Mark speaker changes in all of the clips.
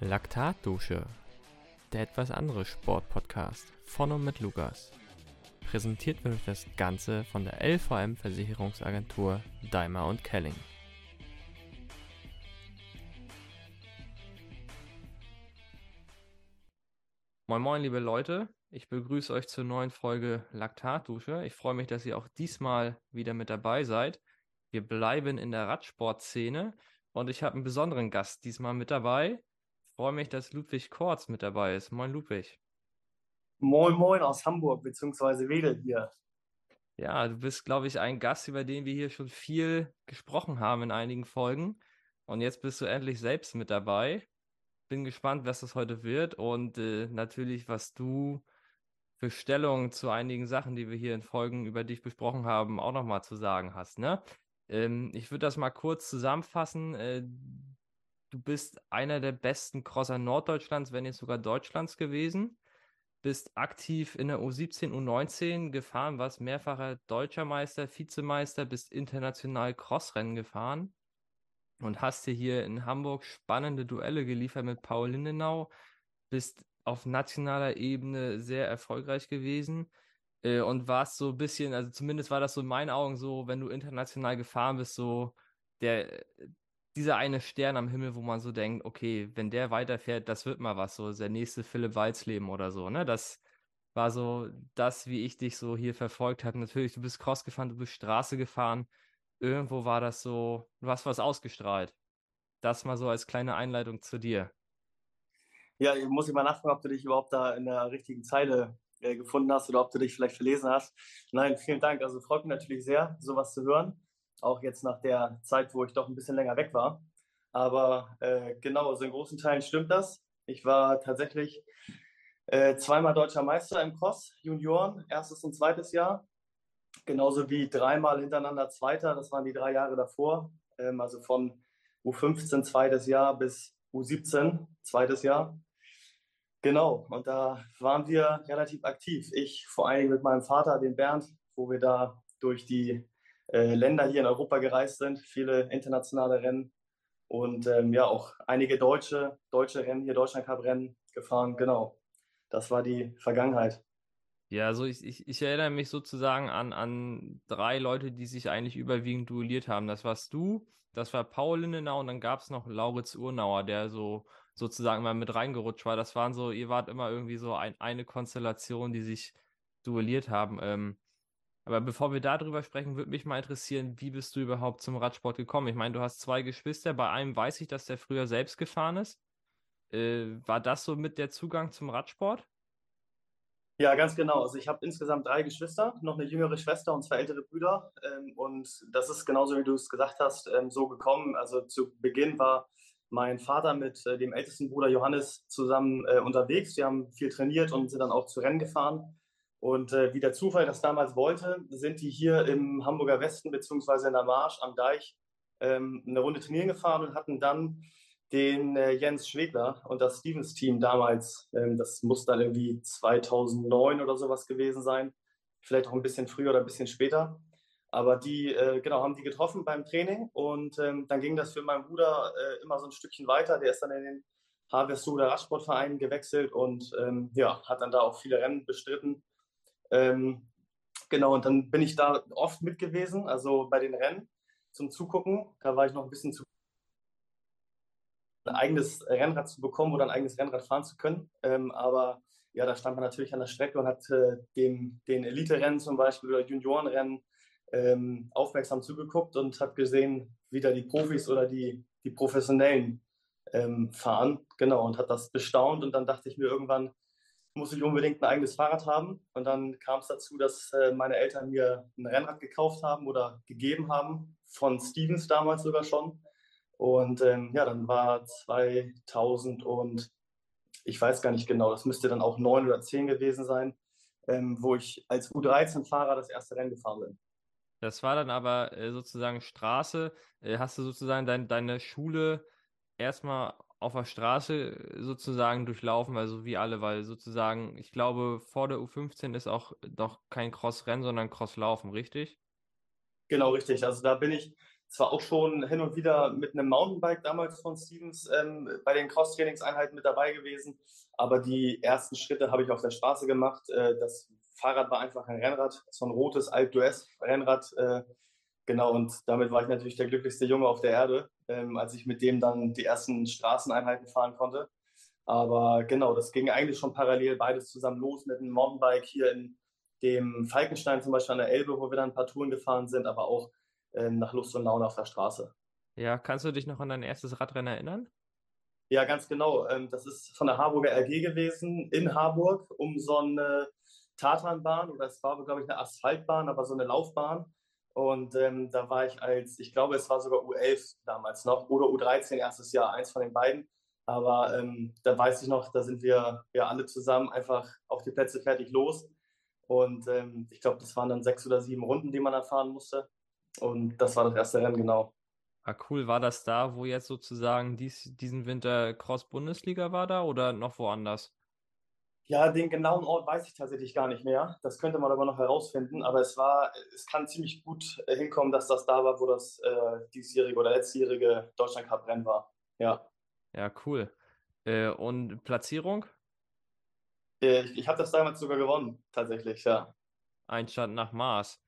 Speaker 1: Laktatdusche, der etwas andere Sportpodcast von und mit Lukas. Präsentiert wird das Ganze von der LVM Versicherungsagentur Daimler und Kelling. Moin moin liebe Leute, ich begrüße euch zur neuen Folge Laktatdusche. Ich freue mich, dass ihr auch diesmal wieder mit dabei seid. Wir bleiben in der Radsportszene und ich habe einen besonderen Gast diesmal mit dabei. Ich freue mich, dass Ludwig Kortz mit dabei ist. Moin Ludwig.
Speaker 2: Moin Moin aus Hamburg bzw. Wedel hier.
Speaker 1: Ja, du bist, glaube ich, ein Gast, über den wir hier schon viel gesprochen haben in einigen Folgen. Und jetzt bist du endlich selbst mit dabei. Bin gespannt, was das heute wird und äh, natürlich, was du für Stellung zu einigen Sachen, die wir hier in Folgen über dich besprochen haben, auch nochmal zu sagen hast. Ne? Ähm, ich würde das mal kurz zusammenfassen. Äh, du bist einer der besten Crosser Norddeutschlands, wenn nicht sogar Deutschlands gewesen. Bist aktiv in der U17, U19 gefahren, warst mehrfacher deutscher Meister, Vizemeister, bist international Crossrennen gefahren und hast dir hier in Hamburg spannende Duelle geliefert mit Paul Lindenau. Bist auf nationaler Ebene sehr erfolgreich gewesen äh, und warst so ein bisschen, also zumindest war das so in meinen Augen so, wenn du international gefahren bist, so der, dieser eine Stern am Himmel, wo man so denkt, okay, wenn der weiterfährt, das wird mal was, so der nächste Philipp Walzleben oder so, ne? Das war so das, wie ich dich so hier verfolgt habe. Natürlich, du bist Cross gefahren, du bist Straße gefahren. Irgendwo war das so, du hast was ausgestrahlt. Das mal so als kleine Einleitung zu dir.
Speaker 2: Ja, ich muss ich mal nachfragen, ob du dich überhaupt da in der richtigen Zeile äh, gefunden hast oder ob du dich vielleicht verlesen hast. Nein, vielen Dank. Also freut mich natürlich sehr, sowas zu hören. Auch jetzt nach der Zeit, wo ich doch ein bisschen länger weg war. Aber äh, genau, also in großen Teilen stimmt das. Ich war tatsächlich äh, zweimal deutscher Meister im Cross, Junioren, erstes und zweites Jahr. Genauso wie dreimal hintereinander Zweiter, das waren die drei Jahre davor. Ähm, also von U15 zweites Jahr bis U17 zweites Jahr. Genau, und da waren wir relativ aktiv. Ich vor allen Dingen mit meinem Vater, den Bernd, wo wir da durch die äh, Länder hier in Europa gereist sind, viele internationale Rennen und ähm, ja auch einige deutsche, deutsche Rennen, hier Deutschland Cup Rennen gefahren. Genau, das war die Vergangenheit.
Speaker 1: Ja, also ich, ich, ich erinnere mich sozusagen an, an drei Leute, die sich eigentlich überwiegend duelliert haben. Das warst du, das war Paul Lindenau und dann gab es noch Lauritz Urnauer, der so sozusagen mal mit reingerutscht war. Das waren so, ihr wart immer irgendwie so ein, eine Konstellation, die sich duelliert haben. Ähm, aber bevor wir darüber sprechen, würde mich mal interessieren, wie bist du überhaupt zum Radsport gekommen? Ich meine, du hast zwei Geschwister. Bei einem weiß ich, dass der früher selbst gefahren ist. Äh, war das so mit der Zugang zum Radsport?
Speaker 2: Ja, ganz genau. Also ich habe insgesamt drei Geschwister, noch eine jüngere Schwester und zwei ältere Brüder. Ähm, und das ist genauso, wie du es gesagt hast, ähm, so gekommen. Also zu Beginn war mein Vater mit äh, dem ältesten Bruder Johannes zusammen äh, unterwegs. Wir haben viel trainiert und sind dann auch zu Rennen gefahren. Und äh, wie der Zufall das damals wollte, sind die hier im Hamburger Westen beziehungsweise in der Marsch am Deich ähm, eine Runde trainieren gefahren und hatten dann den äh, Jens Schwegler und das Stevens-Team damals, ähm, das muss dann irgendwie 2009 oder sowas gewesen sein, vielleicht auch ein bisschen früher oder ein bisschen später. Aber die, äh, genau, haben die getroffen beim Training und ähm, dann ging das für meinen Bruder äh, immer so ein Stückchen weiter. Der ist dann in den Harvestuder Radsportverein gewechselt und ähm, ja, hat dann da auch viele Rennen bestritten. Ähm, genau, und dann bin ich da oft mit gewesen, also bei den Rennen zum Zugucken. Da war ich noch ein bisschen zu ein eigenes Rennrad zu bekommen oder ein eigenes Rennrad fahren zu können. Ähm, aber ja, da stand man natürlich an der Strecke und hat äh, dem, den Elite-Rennen zum Beispiel oder Juniorenrennen ähm, aufmerksam zugeguckt und hat gesehen, wie da die Profis oder die, die Professionellen ähm, fahren. Genau, und hat das bestaunt. Und dann dachte ich mir irgendwann, muss ich unbedingt ein eigenes Fahrrad haben. Und dann kam es dazu, dass äh, meine Eltern mir ein Rennrad gekauft haben oder gegeben haben, von Stevens damals sogar schon. Und ähm, ja, dann war 2000 und ich weiß gar nicht genau, das müsste dann auch neun oder zehn gewesen sein, ähm, wo ich als U13-Fahrer das erste Rennen gefahren bin.
Speaker 1: Das war dann aber äh, sozusagen Straße. Äh, hast du sozusagen dein, deine Schule erstmal auf der Straße sozusagen durchlaufen, also wie alle, weil sozusagen, ich glaube, vor der U15 ist auch doch kein Cross-Rennen, sondern Cross-Laufen, richtig?
Speaker 2: Genau, richtig. Also da bin ich zwar auch schon hin und wieder mit einem Mountainbike damals von Stevens ähm, bei den Cross-Trainingseinheiten mit dabei gewesen, aber die ersten Schritte habe ich auf der Straße gemacht. Äh, das Fahrrad war einfach ein Rennrad, so ein rotes Alp d'Huez Rennrad. Äh, genau, und damit war ich natürlich der glücklichste Junge auf der Erde, ähm, als ich mit dem dann die ersten Straßeneinheiten fahren konnte. Aber genau, das ging eigentlich schon parallel beides zusammen los mit einem Mountainbike hier in dem Falkenstein zum Beispiel an der Elbe, wo wir dann ein paar Touren gefahren sind, aber auch ähm, nach Lust und Laune auf der Straße.
Speaker 1: Ja, kannst du dich noch an dein erstes Radrennen erinnern?
Speaker 2: Ja, ganz genau. Ähm, das ist von der Harburger RG gewesen, in Harburg, um so eine Tatanbahn oder es war, glaube ich, eine Asphaltbahn, aber so eine Laufbahn. Und ähm, da war ich als, ich glaube, es war sogar U11 damals noch oder U13 erstes Jahr, eins von den beiden. Aber ähm, da weiß ich noch, da sind wir ja alle zusammen einfach auf die Plätze fertig los. Und ähm, ich glaube, das waren dann sechs oder sieben Runden, die man erfahren musste. Und das war das erste Rennen, genau.
Speaker 1: Ah, cool. War das da, wo jetzt sozusagen dies, diesen Winter Cross-Bundesliga war da oder noch woanders?
Speaker 2: Ja, den genauen Ort weiß ich tatsächlich gar nicht mehr. Das könnte man aber noch herausfinden. Aber es war, es kann ziemlich gut äh, hinkommen, dass das da war, wo das äh, diesjährige oder letztjährige Deutschland Cup Rennen war. Ja.
Speaker 1: Ja, cool. Äh, und Platzierung?
Speaker 2: Äh, ich, ich habe das damals sogar gewonnen, tatsächlich, ja.
Speaker 1: Einstand nach Mars.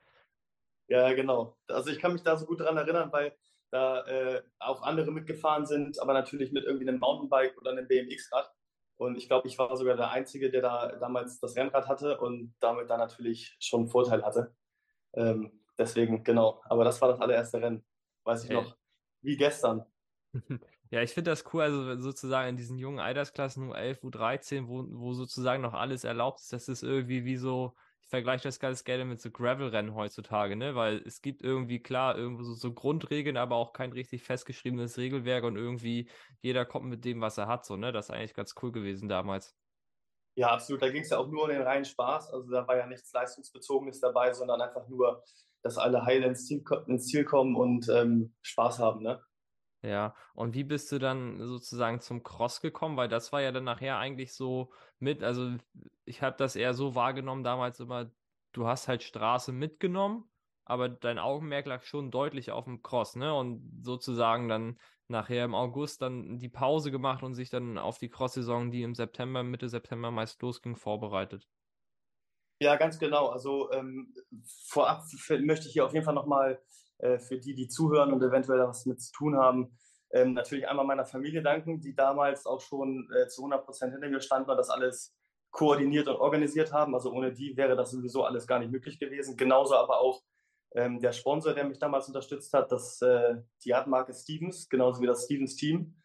Speaker 2: Ja, genau. Also ich kann mich da so gut daran erinnern, weil da äh, auch andere mitgefahren sind, aber natürlich mit irgendwie einem Mountainbike oder einem BMX-Rad. Und ich glaube, ich war sogar der Einzige, der da damals das Rennrad hatte und damit da natürlich schon einen Vorteil hatte. Ähm, deswegen, genau. Aber das war das allererste Rennen. Weiß ich hey. noch. Wie gestern.
Speaker 1: Ja, ich finde das cool, also sozusagen in diesen jungen Altersklassen U11, U13, wo, wo sozusagen noch alles erlaubt ist, das ist irgendwie wie so, vergleiche das ganz gerne mit so Gravel-Rennen heutzutage, ne, weil es gibt irgendwie klar irgendwo so, so Grundregeln, aber auch kein richtig festgeschriebenes Regelwerk und irgendwie jeder kommt mit dem, was er hat, so, ne, das ist eigentlich ganz cool gewesen damals.
Speaker 2: Ja, absolut, da ging es ja auch nur um den reinen Spaß, also da war ja nichts Leistungsbezogenes dabei, sondern einfach nur, dass alle heil ins Ziel, ins Ziel kommen und ähm, Spaß haben, ne.
Speaker 1: Ja, und wie bist du dann sozusagen zum Cross gekommen? Weil das war ja dann nachher eigentlich so mit, also ich habe das eher so wahrgenommen damals immer, du hast halt Straße mitgenommen, aber dein Augenmerk lag schon deutlich auf dem Cross, ne? Und sozusagen dann nachher im August dann die Pause gemacht und sich dann auf die Cross-Saison, die im September, Mitte September meist losging, vorbereitet.
Speaker 2: Ja, ganz genau. Also ähm, vorab möchte ich hier auf jeden Fall nochmal äh, für die, die zuhören und eventuell was mit zu tun haben, ähm, natürlich einmal meiner Familie danken, die damals auch schon äh, zu 100 Prozent hinter mir standen und das alles koordiniert und organisiert haben. Also ohne die wäre das sowieso alles gar nicht möglich gewesen. Genauso aber auch ähm, der Sponsor, der mich damals unterstützt hat, das, äh, die Radmarke Stevens, genauso wie das Stevens Team.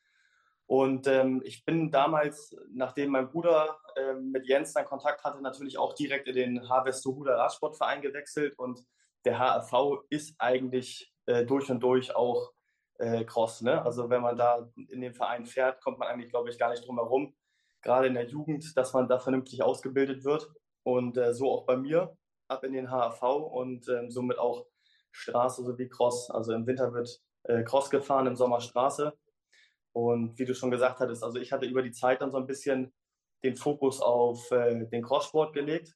Speaker 2: Und ähm, ich bin damals, nachdem mein Bruder äh, mit Jens dann Kontakt hatte, natürlich auch direkt in den Harvesterhuder Radsportverein gewechselt und der HRV ist eigentlich äh, durch und durch auch äh, Cross. Ne? Also wenn man da in den Verein fährt, kommt man eigentlich, glaube ich, gar nicht drum herum. Gerade in der Jugend, dass man da vernünftig ausgebildet wird. Und äh, so auch bei mir, ab in den HRV und ähm, somit auch Straße sowie Cross. Also im Winter wird äh, Cross gefahren, im Sommer Straße. Und wie du schon gesagt hattest, also ich hatte über die Zeit dann so ein bisschen den Fokus auf äh, den Crosssport gelegt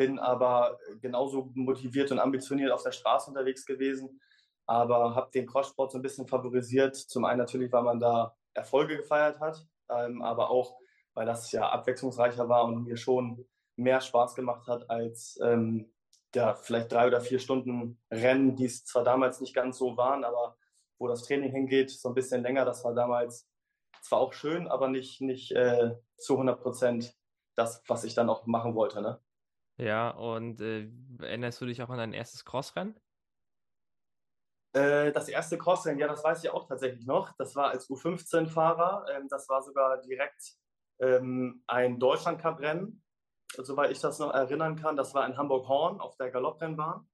Speaker 2: bin aber genauso motiviert und ambitioniert auf der Straße unterwegs gewesen, aber habe den Crosssport so ein bisschen favorisiert. Zum einen natürlich, weil man da Erfolge gefeiert hat, ähm, aber auch, weil das ja abwechslungsreicher war und mir schon mehr Spaß gemacht hat als ähm, ja, vielleicht drei oder vier Stunden Rennen, die es zwar damals nicht ganz so waren, aber wo das Training hingeht, so ein bisschen länger. Das war damals zwar auch schön, aber nicht, nicht äh, zu 100 Prozent das, was ich dann auch machen wollte. Ne?
Speaker 1: Ja, und äh, erinnerst du dich auch an dein erstes Crossrennen?
Speaker 2: Äh, das erste Crossrennen, ja, das weiß ich auch tatsächlich noch. Das war als U15-Fahrer. Ähm, das war sogar direkt ähm, ein Deutschland-Cup-Rennen, soweit ich das noch erinnern kann. Das war in Hamburg-Horn auf der Galopprennbahn.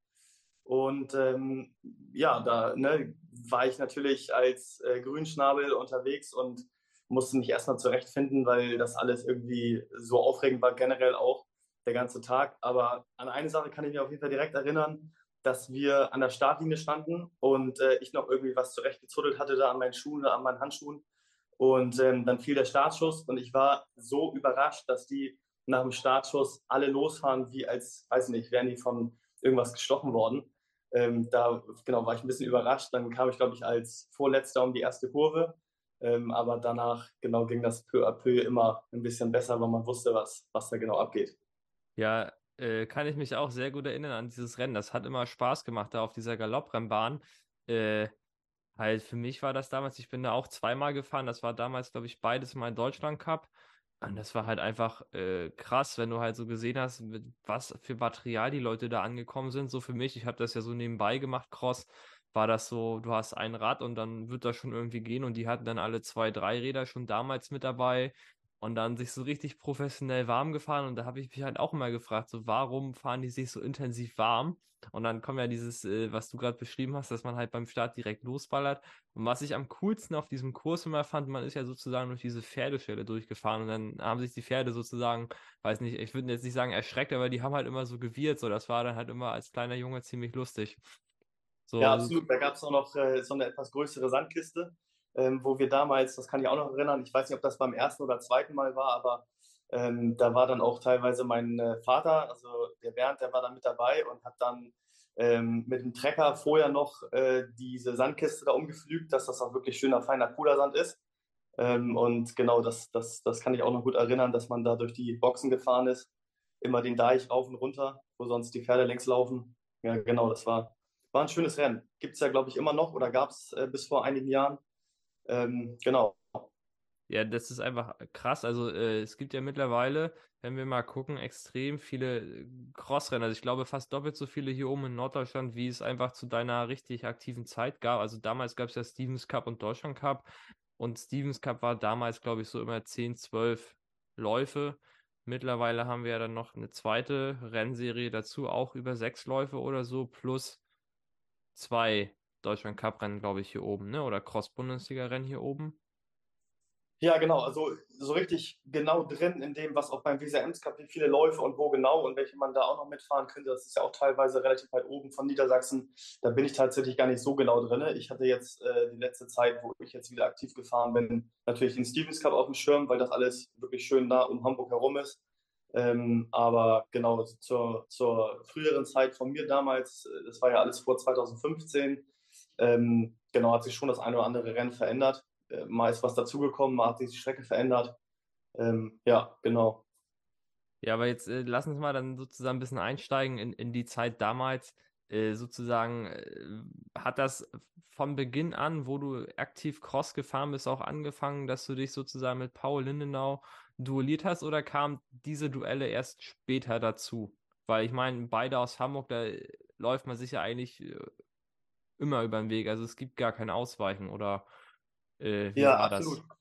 Speaker 2: Und ähm, ja, da ne, war ich natürlich als äh, Grünschnabel unterwegs und musste mich erstmal zurechtfinden, weil das alles irgendwie so aufregend war, generell auch der ganze Tag. Aber an eine Sache kann ich mich auf jeden Fall direkt erinnern, dass wir an der Startlinie standen und äh, ich noch irgendwie was zurechtgezuddelt hatte da an meinen Schuhen oder an meinen Handschuhen. Und ähm, dann fiel der Startschuss und ich war so überrascht, dass die nach dem Startschuss alle losfahren, wie als, weiß nicht, wären die von irgendwas gestochen worden. Ähm, da genau war ich ein bisschen überrascht. Dann kam ich, glaube ich, als Vorletzter um die erste Kurve. Ähm, aber danach genau ging das peu à peu immer ein bisschen besser, weil man wusste, was, was da genau abgeht.
Speaker 1: Ja, äh, kann ich mich auch sehr gut erinnern an dieses Rennen. Das hat immer Spaß gemacht, da auf dieser Galopprennbahn. Äh, halt, für mich war das damals, ich bin da auch zweimal gefahren. Das war damals, glaube ich, beides mal in Deutschland Cup. Und das war halt einfach äh, krass, wenn du halt so gesehen hast, mit was für Material die Leute da angekommen sind. So für mich, ich habe das ja so nebenbei gemacht, Cross, war das so, du hast ein Rad und dann wird das schon irgendwie gehen und die hatten dann alle zwei, drei Räder schon damals mit dabei und dann sich so richtig professionell warm gefahren. Und da habe ich mich halt auch immer gefragt, so warum fahren die sich so intensiv warm? Und dann kommt ja dieses, äh, was du gerade beschrieben hast, dass man halt beim Start direkt losballert. Und was ich am coolsten auf diesem Kurs immer fand, man ist ja sozusagen durch diese Pferdestelle durchgefahren und dann haben sich die Pferde sozusagen, weiß nicht, ich würde jetzt nicht sagen erschreckt, aber die haben halt immer so gewirrt. So, das war dann halt immer als kleiner Junge ziemlich lustig.
Speaker 2: So, ja, absolut. Da gab es auch noch äh, so eine etwas größere Sandkiste ähm, wo wir damals, das kann ich auch noch erinnern, ich weiß nicht, ob das beim ersten oder zweiten Mal war, aber ähm, da war dann auch teilweise mein äh, Vater, also der Bernd, der war dann mit dabei und hat dann ähm, mit dem Trecker vorher noch äh, diese Sandkiste da umgepflügt, dass das auch wirklich schöner, feiner, cooler Sand ist. Ähm, und genau, das, das, das kann ich auch noch gut erinnern, dass man da durch die Boxen gefahren ist, immer den Deich rauf und runter, wo sonst die Pferde längs laufen. Ja, genau, das war, war ein schönes Rennen. Gibt es ja, glaube ich, immer noch oder gab es äh, bis vor einigen Jahren. Ähm, genau.
Speaker 1: Ja, das ist einfach krass. Also äh, es gibt ja mittlerweile, wenn wir mal gucken, extrem viele äh, Crossrennen. Also ich glaube fast doppelt so viele hier oben in Norddeutschland, wie es einfach zu deiner richtig aktiven Zeit gab. Also damals gab es ja Stevens Cup und Deutschland Cup. Und Stevens Cup war damals, glaube ich, so immer 10, 12 Läufe. Mittlerweile haben wir ja dann noch eine zweite Rennserie dazu, auch über sechs Läufe oder so, plus zwei Deutschland Cup Rennen, glaube ich, hier oben, ne? Oder Cross-Bundesliga Rennen hier oben.
Speaker 2: Ja, genau. Also so richtig genau drin in dem, was auch beim WSMs Cup, wie viele Läufe und wo genau und welche man da auch noch mitfahren könnte. Das ist ja auch teilweise relativ weit oben von Niedersachsen. Da bin ich tatsächlich gar nicht so genau drin. Ich hatte jetzt äh, die letzte Zeit, wo ich jetzt wieder aktiv gefahren bin, natürlich den Stevens Cup auf dem Schirm, weil das alles wirklich schön da um Hamburg herum ist. Ähm, aber genau zur, zur früheren Zeit von mir damals, äh, das war ja alles vor 2015, ähm, genau, hat sich schon das eine oder andere Rennen verändert. Äh, mal ist was dazugekommen, mal hat sich die Strecke verändert. Ähm, ja, genau.
Speaker 1: Ja, aber jetzt äh, lass uns mal dann sozusagen ein bisschen einsteigen in, in die Zeit damals. Äh, sozusagen, äh, hat das von Beginn an, wo du aktiv Cross gefahren bist, auch angefangen, dass du dich sozusagen mit Paul Lindenau duelliert hast oder kamen diese Duelle erst später dazu? Weil ich meine, beide aus Hamburg, da läuft man sich ja eigentlich äh, immer über den Weg. Also es gibt gar kein Ausweichen oder
Speaker 2: äh, wie ja, war absolut. das?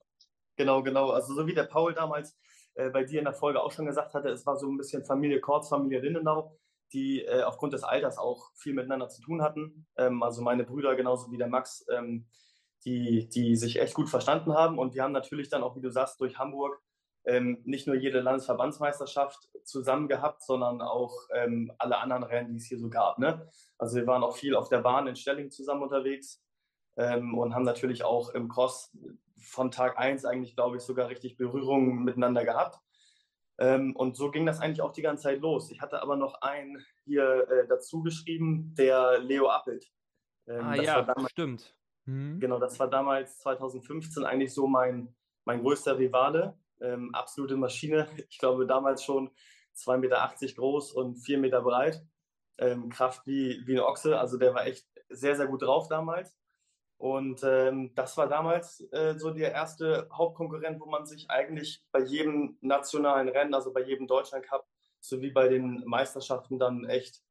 Speaker 2: Genau, genau. Also so wie der Paul damals äh, bei dir in der Folge auch schon gesagt hatte, es war so ein bisschen Familie Kortz, Familie Lindenau, die äh, aufgrund des Alters auch viel miteinander zu tun hatten. Ähm, also meine Brüder genauso wie der Max, ähm, die, die sich echt gut verstanden haben. Und wir haben natürlich dann auch, wie du sagst, durch Hamburg ähm, nicht nur jede Landesverbandsmeisterschaft zusammen gehabt, sondern auch ähm, alle anderen Rennen, die es hier so gab. Ne? Also wir waren auch viel auf der Bahn in Stelling zusammen unterwegs ähm, und haben natürlich auch im Cross von Tag 1 eigentlich, glaube ich, sogar richtig Berührungen miteinander gehabt. Ähm, und so ging das eigentlich auch die ganze Zeit los. Ich hatte aber noch einen hier äh, dazu geschrieben, der Leo Appelt.
Speaker 1: Ähm, ah ja, damals, stimmt.
Speaker 2: Hm. Genau, das war damals 2015 eigentlich so mein, mein größter Rivale ähm, absolute Maschine. Ich glaube, damals schon 2,80 Meter groß und 4 Meter breit. Ähm, Kraft wie, wie ein Ochse. Also der war echt sehr, sehr gut drauf damals. Und ähm, das war damals äh, so der erste Hauptkonkurrent, wo man sich eigentlich bei jedem nationalen Rennen, also bei jedem Deutschland Cup, sowie bei den Meisterschaften dann echt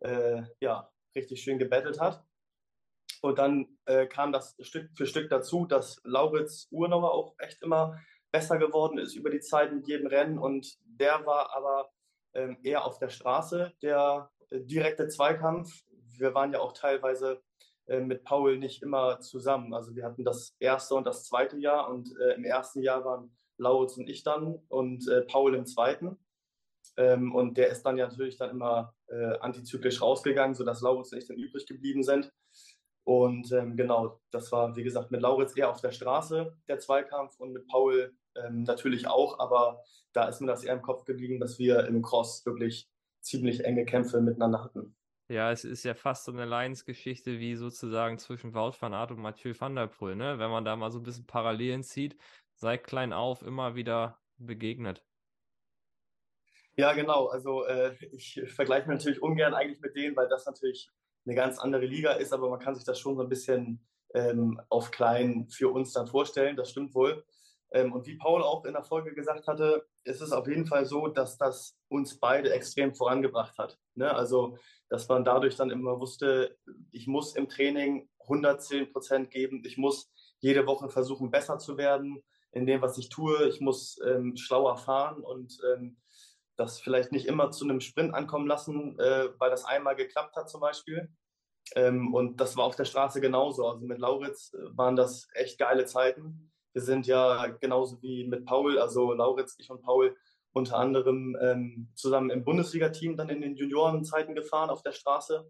Speaker 2: äh, ja, richtig schön gebettelt hat. Und dann äh, kam das Stück für Stück dazu, dass Lauritz Urnauer auch echt immer besser geworden ist über die Zeit mit jedem Rennen. Und der war aber ähm, eher auf der Straße, der äh, direkte Zweikampf. Wir waren ja auch teilweise äh, mit Paul nicht immer zusammen. Also wir hatten das erste und das zweite Jahr und äh, im ersten Jahr waren Lauritz und ich dann und äh, Paul im zweiten. Ähm, und der ist dann ja natürlich dann immer äh, antizyklisch rausgegangen, sodass Lauritz und ich dann übrig geblieben sind. Und ähm, genau, das war, wie gesagt, mit Lauritz eher auf der Straße der Zweikampf und mit Paul ähm, natürlich auch, aber da ist mir das eher im Kopf geblieben, dass wir im Cross wirklich ziemlich enge Kämpfe miteinander hatten.
Speaker 1: Ja, es ist ja fast so eine Lions-Geschichte wie sozusagen zwischen Wout van Aert und Mathieu van der Poel, ne? Wenn man da mal so ein bisschen Parallelen zieht, seit klein auf immer wieder begegnet.
Speaker 2: Ja, genau. Also äh, ich vergleiche mich natürlich ungern eigentlich mit denen, weil das natürlich eine ganz andere Liga ist, aber man kann sich das schon so ein bisschen ähm, auf klein für uns dann vorstellen. Das stimmt wohl. Ähm, und wie Paul auch in der Folge gesagt hatte, ist es auf jeden Fall so, dass das uns beide extrem vorangebracht hat. Ne? Also, dass man dadurch dann immer wusste, ich muss im Training 110 Prozent geben, ich muss jede Woche versuchen, besser zu werden in dem, was ich tue, ich muss ähm, schlauer fahren und ähm, das vielleicht nicht immer zu einem Sprint ankommen lassen, äh, weil das einmal geklappt hat zum Beispiel. Ähm, und das war auf der Straße genauso. Also mit Lauritz äh, waren das echt geile Zeiten. Wir sind ja genauso wie mit Paul, also Lauritz, ich und Paul, unter anderem ähm, zusammen im Bundesliga-Team dann in den Juniorenzeiten gefahren auf der Straße.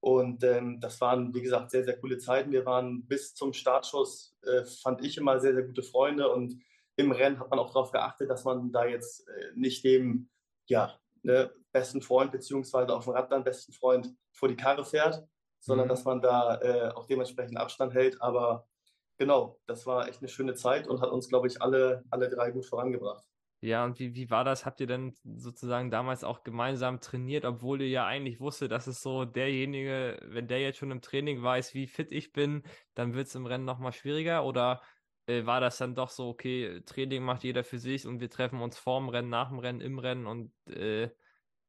Speaker 2: Und ähm, das waren, wie gesagt, sehr, sehr coole Zeiten. Wir waren bis zum Startschuss, äh, fand ich immer sehr, sehr gute Freunde. Und im Rennen hat man auch darauf geachtet, dass man da jetzt äh, nicht dem ja, ne, besten Freund beziehungsweise auf dem Rad dann besten Freund vor die Karre fährt, sondern mhm. dass man da äh, auch dementsprechend Abstand hält. Aber genau, das war echt eine schöne Zeit und hat uns, glaube ich, alle, alle drei gut vorangebracht.
Speaker 1: Ja, und wie, wie war das? Habt ihr denn sozusagen damals auch gemeinsam trainiert, obwohl ihr ja eigentlich wusstet, dass es so derjenige, wenn der jetzt schon im Training weiß, wie fit ich bin, dann wird es im Rennen nochmal schwieriger? Oder äh, war das dann doch so, okay, Training macht jeder für sich und wir treffen uns vorm Rennen, nach dem Rennen, im Rennen und äh,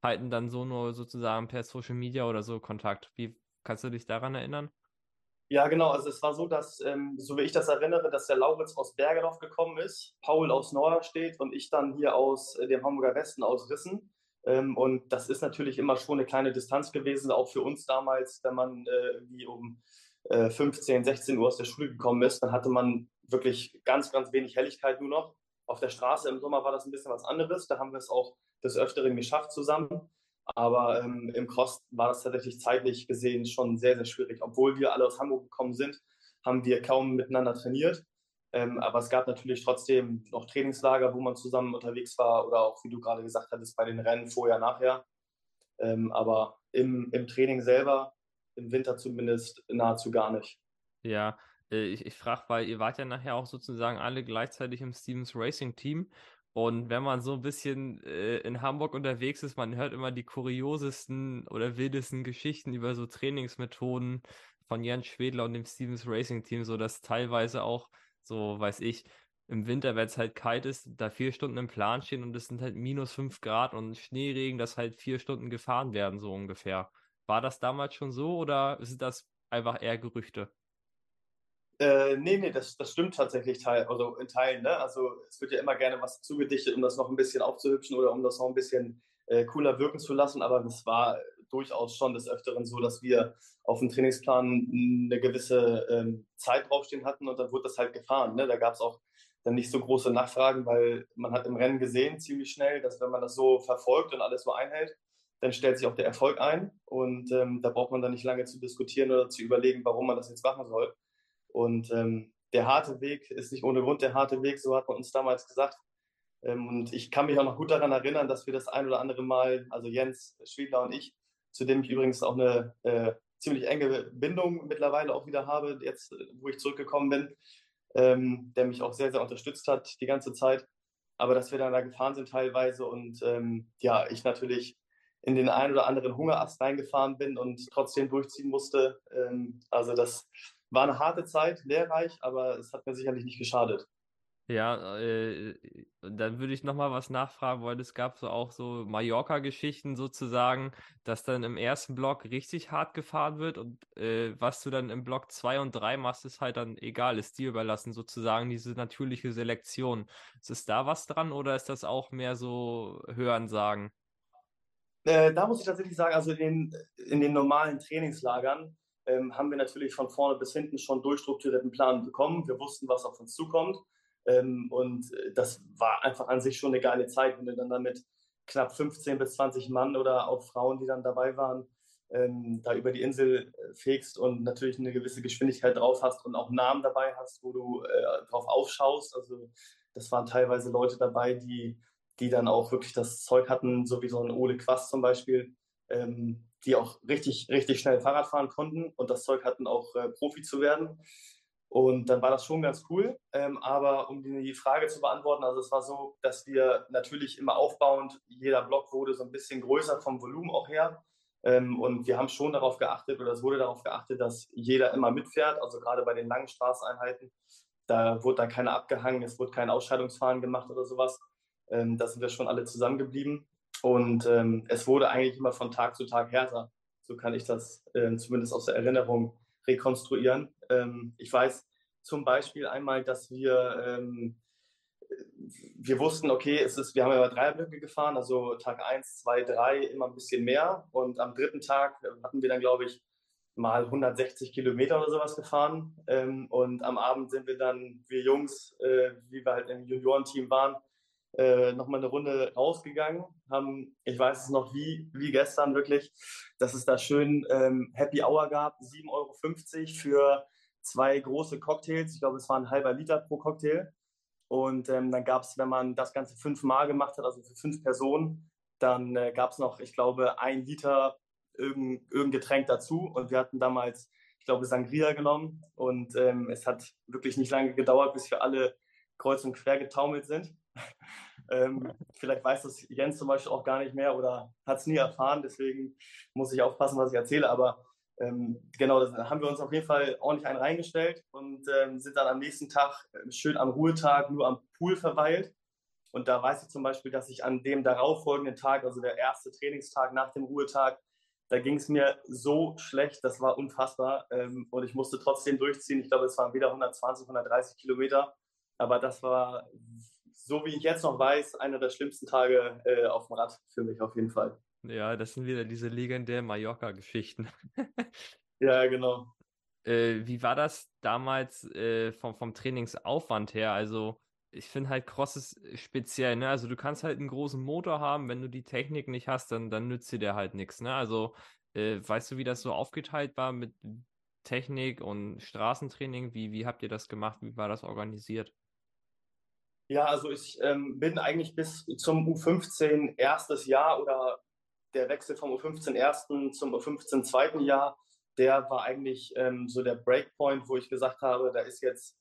Speaker 1: halten dann so nur sozusagen per Social Media oder so Kontakt? Wie kannst du dich daran erinnern?
Speaker 2: Ja, genau. Also es war so, dass, ähm, so wie ich das erinnere, dass der Lauritz aus Bergedorf gekommen ist, Paul aus Norderstedt und ich dann hier aus äh, dem Hamburger Westen aus Rissen. Ähm, und das ist natürlich immer schon eine kleine Distanz gewesen, auch für uns damals, wenn man äh, wie um äh, 15, 16 Uhr aus der Schule gekommen ist, dann hatte man wirklich ganz, ganz wenig Helligkeit nur noch. Auf der Straße im Sommer war das ein bisschen was anderes. Da haben wir es auch des Öfteren geschafft zusammen. Aber ähm, im Cross war das tatsächlich zeitlich gesehen schon sehr, sehr schwierig. Obwohl wir alle aus Hamburg gekommen sind, haben wir kaum miteinander trainiert. Ähm, aber es gab natürlich trotzdem noch Trainingslager, wo man zusammen unterwegs war oder auch, wie du gerade gesagt hattest, bei den Rennen vorher, nachher. Ähm, aber im, im Training selber, im Winter zumindest, nahezu gar nicht.
Speaker 1: Ja, äh, ich, ich frage, weil ihr wart ja nachher auch sozusagen alle gleichzeitig im Stevens Racing Team und wenn man so ein bisschen äh, in Hamburg unterwegs ist, man hört immer die kuriosesten oder wildesten Geschichten über so Trainingsmethoden von Jan Schwedler und dem Stevens Racing Team, so dass teilweise auch, so weiß ich, im Winter, wenn es halt kalt ist, da vier Stunden im Plan stehen und es sind halt minus fünf Grad und Schneeregen, dass halt vier Stunden gefahren werden, so ungefähr. War das damals schon so oder sind das einfach eher Gerüchte?
Speaker 2: Äh, nee, nee, das, das stimmt tatsächlich teil, also in Teilen. Ne? Also es wird ja immer gerne was zugedichtet, um das noch ein bisschen aufzuhübschen oder um das noch ein bisschen äh, cooler wirken zu lassen. Aber es war durchaus schon des Öfteren so, dass wir auf dem Trainingsplan eine gewisse ähm, Zeit draufstehen hatten und dann wurde das halt gefahren. Ne? Da gab es auch dann nicht so große Nachfragen, weil man hat im Rennen gesehen ziemlich schnell, dass wenn man das so verfolgt und alles so einhält, dann stellt sich auch der Erfolg ein und ähm, da braucht man dann nicht lange zu diskutieren oder zu überlegen, warum man das jetzt machen soll. Und ähm, der harte Weg ist nicht ohne Grund der harte Weg, so hat man uns damals gesagt. Ähm, und ich kann mich auch noch gut daran erinnern, dass wir das ein oder andere Mal, also Jens Schwedler und ich, zu dem ich übrigens auch eine äh, ziemlich enge Bindung mittlerweile auch wieder habe, jetzt wo ich zurückgekommen bin, ähm, der mich auch sehr, sehr unterstützt hat die ganze Zeit. Aber dass wir dann da gefahren sind teilweise und ähm, ja, ich natürlich in den einen oder anderen Hungerast reingefahren bin und trotzdem durchziehen musste. Ähm, also das war eine harte Zeit, lehrreich, aber es hat mir sicherlich nicht geschadet.
Speaker 1: Ja, äh, dann würde ich nochmal was nachfragen, weil es gab so auch so Mallorca-Geschichten sozusagen, dass dann im ersten Block richtig hart gefahren wird und äh, was du dann im Block 2 und 3 machst, ist halt dann egal, ist dir überlassen, sozusagen diese natürliche Selektion. Ist da was dran oder ist das auch mehr so Hörensagen?
Speaker 2: Äh, da muss ich tatsächlich sagen, also in, in den normalen Trainingslagern ähm, haben wir natürlich von vorne bis hinten schon durchstrukturierten Plan bekommen. Wir wussten, was auf uns zukommt. Ähm, und äh, das war einfach an sich schon eine geile Zeit, wenn du dann damit knapp 15 bis 20 Mann oder auch Frauen, die dann dabei waren, ähm, da über die Insel äh, fegst und natürlich eine gewisse Geschwindigkeit drauf hast und auch Namen dabei hast, wo du äh, drauf aufschaust. Also das waren teilweise Leute dabei, die, die dann auch wirklich das Zeug hatten, so wie so ein Ole Quast zum Beispiel, ähm, die auch richtig, richtig schnell Fahrrad fahren konnten und das Zeug hatten, auch äh, Profi zu werden. Und dann war das schon ganz cool. Ähm, aber um die Frage zu beantworten, also es war so, dass wir natürlich immer aufbauend, jeder Block wurde so ein bisschen größer vom Volumen auch her. Ähm, und wir haben schon darauf geachtet, oder es wurde darauf geachtet, dass jeder immer mitfährt. Also gerade bei den langen Straßeinheiten, da wurde dann keiner abgehangen, es wurde kein Ausscheidungsfahren gemacht oder sowas. Ähm, da sind wir schon alle zusammengeblieben. Und ähm, es wurde eigentlich immer von Tag zu Tag härter. So kann ich das äh, zumindest aus der Erinnerung rekonstruieren. Ähm, ich weiß zum Beispiel einmal, dass wir, ähm, wir wussten, okay, es ist, wir haben ja Dreierblöcke gefahren, also Tag 1, 2, 3 immer ein bisschen mehr. Und am dritten Tag hatten wir dann, glaube ich, mal 160 Kilometer oder sowas gefahren. Ähm, und am Abend sind wir dann, wir Jungs, äh, wie wir halt im Juniorenteam waren, äh, nochmal eine Runde rausgegangen, haben, ich weiß es noch wie, wie gestern wirklich, dass es da schön ähm, Happy Hour gab, 7,50 Euro für zwei große Cocktails. Ich glaube, es war ein halber Liter pro Cocktail. Und ähm, dann gab es, wenn man das Ganze fünfmal gemacht hat, also für fünf Personen, dann äh, gab es noch, ich glaube, ein Liter irgendein, irgendein Getränk dazu. Und wir hatten damals, ich glaube, Sangria genommen. Und ähm, es hat wirklich nicht lange gedauert, bis wir alle kreuz und quer getaumelt sind. ähm, vielleicht weiß das Jens zum Beispiel auch gar nicht mehr oder hat es nie erfahren. Deswegen muss ich aufpassen, was ich erzähle. Aber ähm, genau, da haben wir uns auf jeden Fall ordentlich einen reingestellt und ähm, sind dann am nächsten Tag äh, schön am Ruhetag nur am Pool verweilt. Und da weiß ich zum Beispiel, dass ich an dem darauffolgenden Tag, also der erste Trainingstag nach dem Ruhetag, da ging es mir so schlecht, das war unfassbar. Ähm, und ich musste trotzdem durchziehen. Ich glaube, es waren wieder 120, 130 Kilometer. Aber das war, so wie ich jetzt noch weiß, einer der schlimmsten Tage äh, auf dem Rad für mich auf jeden Fall.
Speaker 1: Ja, das sind wieder diese legendären Mallorca-Geschichten.
Speaker 2: ja, genau.
Speaker 1: Äh, wie war das damals äh, vom, vom Trainingsaufwand her? Also, ich finde halt Cross ist speziell, ne? Also, du kannst halt einen großen Motor haben, wenn du die Technik nicht hast, dann, dann nützt dir der halt nichts, ne? Also, äh, weißt du, wie das so aufgeteilt war mit Technik und Straßentraining? Wie, wie habt ihr das gemacht? Wie war das organisiert?
Speaker 2: Ja, also ich ähm, bin eigentlich bis zum U15 erstes Jahr oder der Wechsel vom U15 ersten zum U15 zweiten Jahr, der war eigentlich ähm, so der Breakpoint, wo ich gesagt habe, da ist jetzt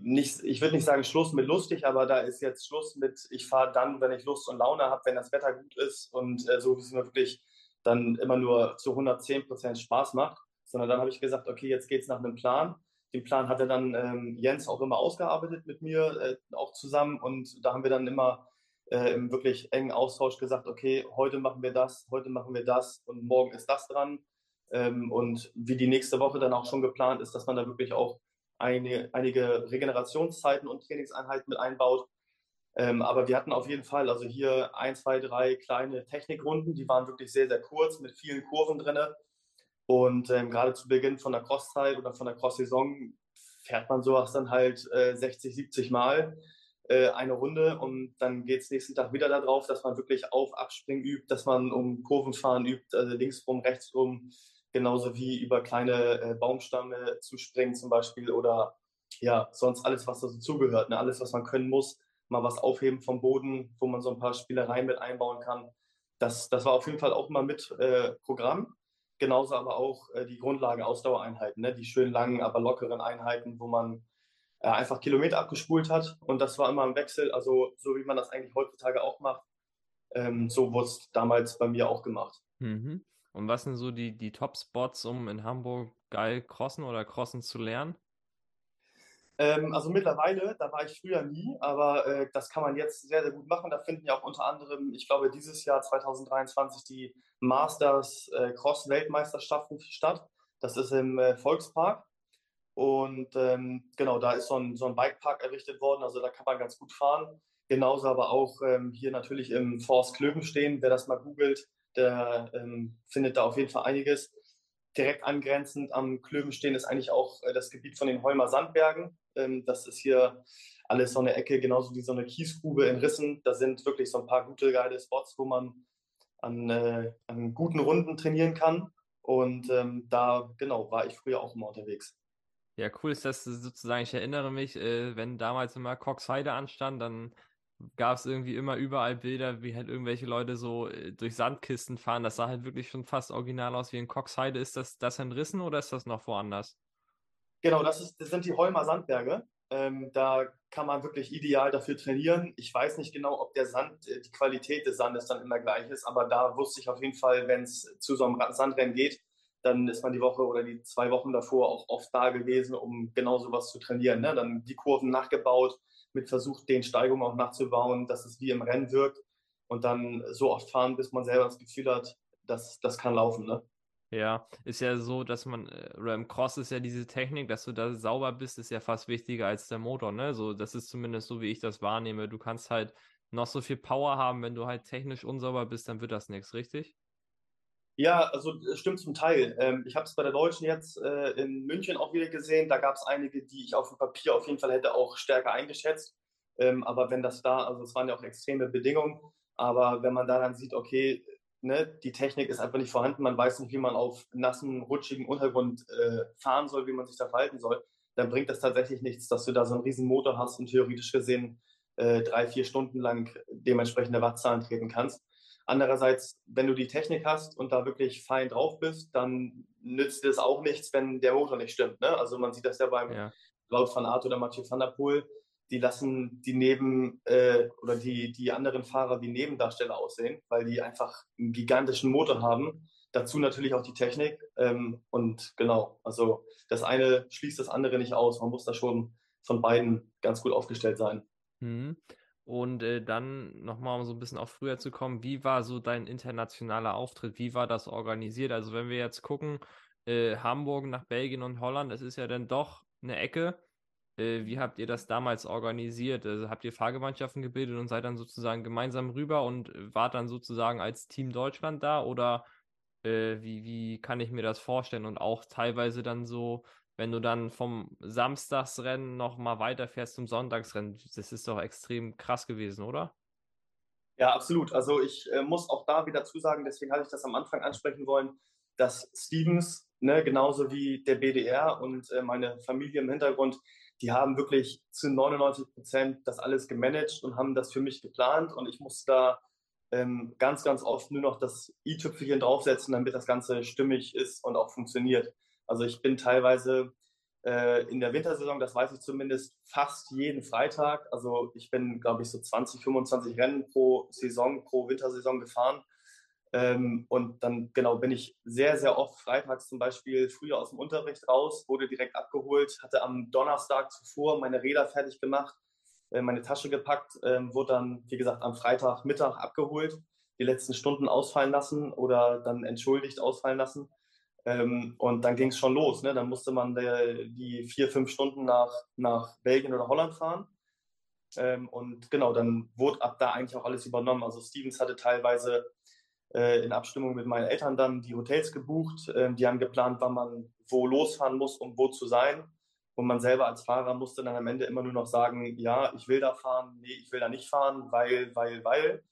Speaker 2: nicht, ich würde nicht sagen Schluss mit lustig, aber da ist jetzt Schluss mit, ich fahre dann, wenn ich Lust und Laune habe, wenn das Wetter gut ist und äh, so wie es mir wirklich dann immer nur zu 110 Prozent Spaß macht, sondern dann habe ich gesagt, okay, jetzt geht es nach einem Plan. Den Plan hatte dann ähm, Jens auch immer ausgearbeitet mit mir, äh, auch zusammen und da haben wir dann immer äh, im wirklich engen Austausch gesagt, okay, heute machen wir das, heute machen wir das und morgen ist das dran. Ähm, und wie die nächste Woche dann auch schon geplant ist, dass man da wirklich auch eine, einige Regenerationszeiten und Trainingseinheiten mit einbaut. Ähm, aber wir hatten auf jeden Fall, also hier ein, zwei, drei kleine Technikrunden, die waren wirklich sehr, sehr kurz mit vielen Kurven drin. Und ähm, gerade zu Beginn von der Crosszeit oder von der Cross-Saison fährt man sowas dann halt äh, 60, 70 Mal äh, eine Runde und dann geht es nächsten Tag wieder darauf, dass man wirklich auf Abspringen übt, dass man um Kurvenfahren übt, also links rum, rechts rum, genauso wie über kleine äh, Baumstamme zu springen zum Beispiel oder ja, sonst alles, was dazu zugehört, ne? alles, was man können muss, mal was aufheben vom Boden, wo man so ein paar Spielereien mit einbauen kann. Das, das war auf jeden Fall auch mal mit äh, Programm. Genauso aber auch äh, die Grundlage Ausdauereinheiten, ne? die schön langen, aber lockeren Einheiten, wo man äh, einfach Kilometer abgespult hat. Und das war immer im Wechsel, also so wie man das eigentlich heutzutage auch macht. Ähm, so wurde es damals bei mir auch gemacht.
Speaker 1: Mhm. Und was sind so die, die Top-Spots, um in Hamburg geil crossen oder crossen zu lernen?
Speaker 2: Ähm, also mittlerweile, da war ich früher nie, aber äh, das kann man jetzt sehr, sehr gut machen. Da finden ja auch unter anderem, ich glaube, dieses Jahr 2023 die Masters äh, Cross-Weltmeisterschaften statt. Das ist im äh, Volkspark. Und ähm, genau, da ist so ein, so ein Bikepark errichtet worden, also da kann man ganz gut fahren. Genauso aber auch ähm, hier natürlich im Forst Klöbenstehen. Wer das mal googelt, der ähm, findet da auf jeden Fall einiges. Direkt angrenzend am Klöbenstehen ist eigentlich auch äh, das Gebiet von den Holmer Sandbergen. Ähm, das ist hier alles so eine Ecke, genauso wie so eine Kiesgrube in Rissen. Da sind wirklich so ein paar gute, geile Spots, wo man an, äh, an guten Runden trainieren kann. Und ähm, da, genau, war ich früher auch immer unterwegs.
Speaker 1: Ja, cool ist das sozusagen. Ich erinnere mich, äh, wenn damals immer Coxheide anstand, dann gab es irgendwie immer überall Bilder, wie halt irgendwelche Leute so äh, durch Sandkisten fahren. Das sah halt wirklich schon fast original aus wie in Coxheide. Ist das, das entrissen oder ist das noch woanders?
Speaker 2: Genau, das, ist, das sind die Holmer Sandberge. Ähm, da kann man wirklich ideal dafür trainieren. Ich weiß nicht genau, ob der Sand, äh, die Qualität des Sandes dann immer gleich ist, aber da wusste ich auf jeden Fall, wenn es zu so einem Sandrennen geht, dann ist man die Woche oder die zwei Wochen davor auch oft da gewesen, um genau sowas zu trainieren. Ne? Dann die Kurven nachgebaut, mit versucht, den Steigungen auch nachzubauen, dass es wie im Rennen wirkt und dann so oft fahren, bis man selber das Gefühl hat, dass das kann laufen. Ne?
Speaker 1: Ja, ist ja so, dass man, äh, oder im Cross ist ja diese Technik, dass du da sauber bist, ist ja fast wichtiger als der Motor, ne? So, das ist zumindest so, wie ich das wahrnehme. Du kannst halt noch so viel Power haben, wenn du halt technisch unsauber bist, dann wird das nichts, richtig?
Speaker 2: Ja, also stimmt zum Teil. Ähm, ich habe es bei der Deutschen jetzt äh, in München auch wieder gesehen. Da gab es einige, die ich auf dem Papier auf jeden Fall hätte auch stärker eingeschätzt. Ähm, aber wenn das da, also es waren ja auch extreme Bedingungen, aber wenn man da dann sieht, okay, ne, die Technik ist einfach nicht vorhanden, man weiß nicht, wie man auf nassen, rutschigen Untergrund äh, fahren soll, wie man sich da verhalten soll, dann bringt das tatsächlich nichts, dass du da so einen riesen Motor hast und theoretisch gesehen äh, drei, vier Stunden lang dementsprechende Wattzahlen treten kannst. Andererseits, wenn du die Technik hast und da wirklich fein drauf bist, dann nützt es auch nichts, wenn der Motor nicht stimmt. Ne? Also man sieht das ja beim ja. Laut van Aert oder Mathieu van der Poel, die lassen die neben äh, oder die, die anderen Fahrer wie Nebendarsteller aussehen, weil die einfach einen gigantischen Motor haben. Dazu natürlich auch die Technik. Ähm, und genau, also das eine schließt das andere nicht aus. Man muss da schon von beiden ganz gut aufgestellt sein.
Speaker 1: Mhm. Und äh, dann nochmal, um so ein bisschen auch früher zu kommen, wie war so dein internationaler Auftritt? Wie war das organisiert? Also wenn wir jetzt gucken, äh, Hamburg nach Belgien und Holland, das ist ja dann doch eine Ecke. Äh, wie habt ihr das damals organisiert? Also habt ihr Fahrgemeinschaften gebildet und seid dann sozusagen gemeinsam rüber und wart dann sozusagen als Team Deutschland da? Oder äh, wie, wie kann ich mir das vorstellen? Und auch teilweise dann so wenn du dann vom Samstagsrennen noch mal weiterfährst zum Sonntagsrennen, das ist doch extrem krass gewesen, oder?
Speaker 2: Ja, absolut. Also ich äh, muss auch da wieder zusagen, deswegen hatte ich das am Anfang ansprechen wollen, dass Stevens, ne, genauso wie der BDR und äh, meine Familie im Hintergrund, die haben wirklich zu 99 Prozent das alles gemanagt und haben das für mich geplant und ich musste da ähm, ganz, ganz oft nur noch das i-Tüpfelchen draufsetzen, damit das Ganze stimmig ist und auch funktioniert. Also ich bin teilweise äh, in der Wintersaison, das weiß ich zumindest, fast jeden Freitag. Also ich bin, glaube ich, so 20, 25 Rennen pro Saison, pro Wintersaison gefahren. Ähm, und dann genau bin ich sehr, sehr oft freitags zum Beispiel früher aus dem Unterricht raus, wurde direkt abgeholt, hatte am Donnerstag zuvor meine Räder fertig gemacht, äh, meine Tasche gepackt, äh, wurde dann, wie gesagt, am Freitagmittag abgeholt, die letzten Stunden ausfallen lassen oder dann entschuldigt ausfallen lassen. Ähm, und dann ging es schon los. Ne? Dann musste man der, die vier, fünf Stunden nach, nach Belgien oder Holland fahren. Ähm, und genau, dann wurde ab da eigentlich auch alles übernommen. Also Stevens hatte teilweise äh, in Abstimmung mit meinen Eltern dann die Hotels gebucht. Ähm, die haben geplant, wann man wo losfahren muss, um wo zu sein. Und man selber als Fahrer musste dann am Ende immer nur noch sagen, ja, ich will da fahren, nee, ich will da nicht fahren, weil, weil, weil.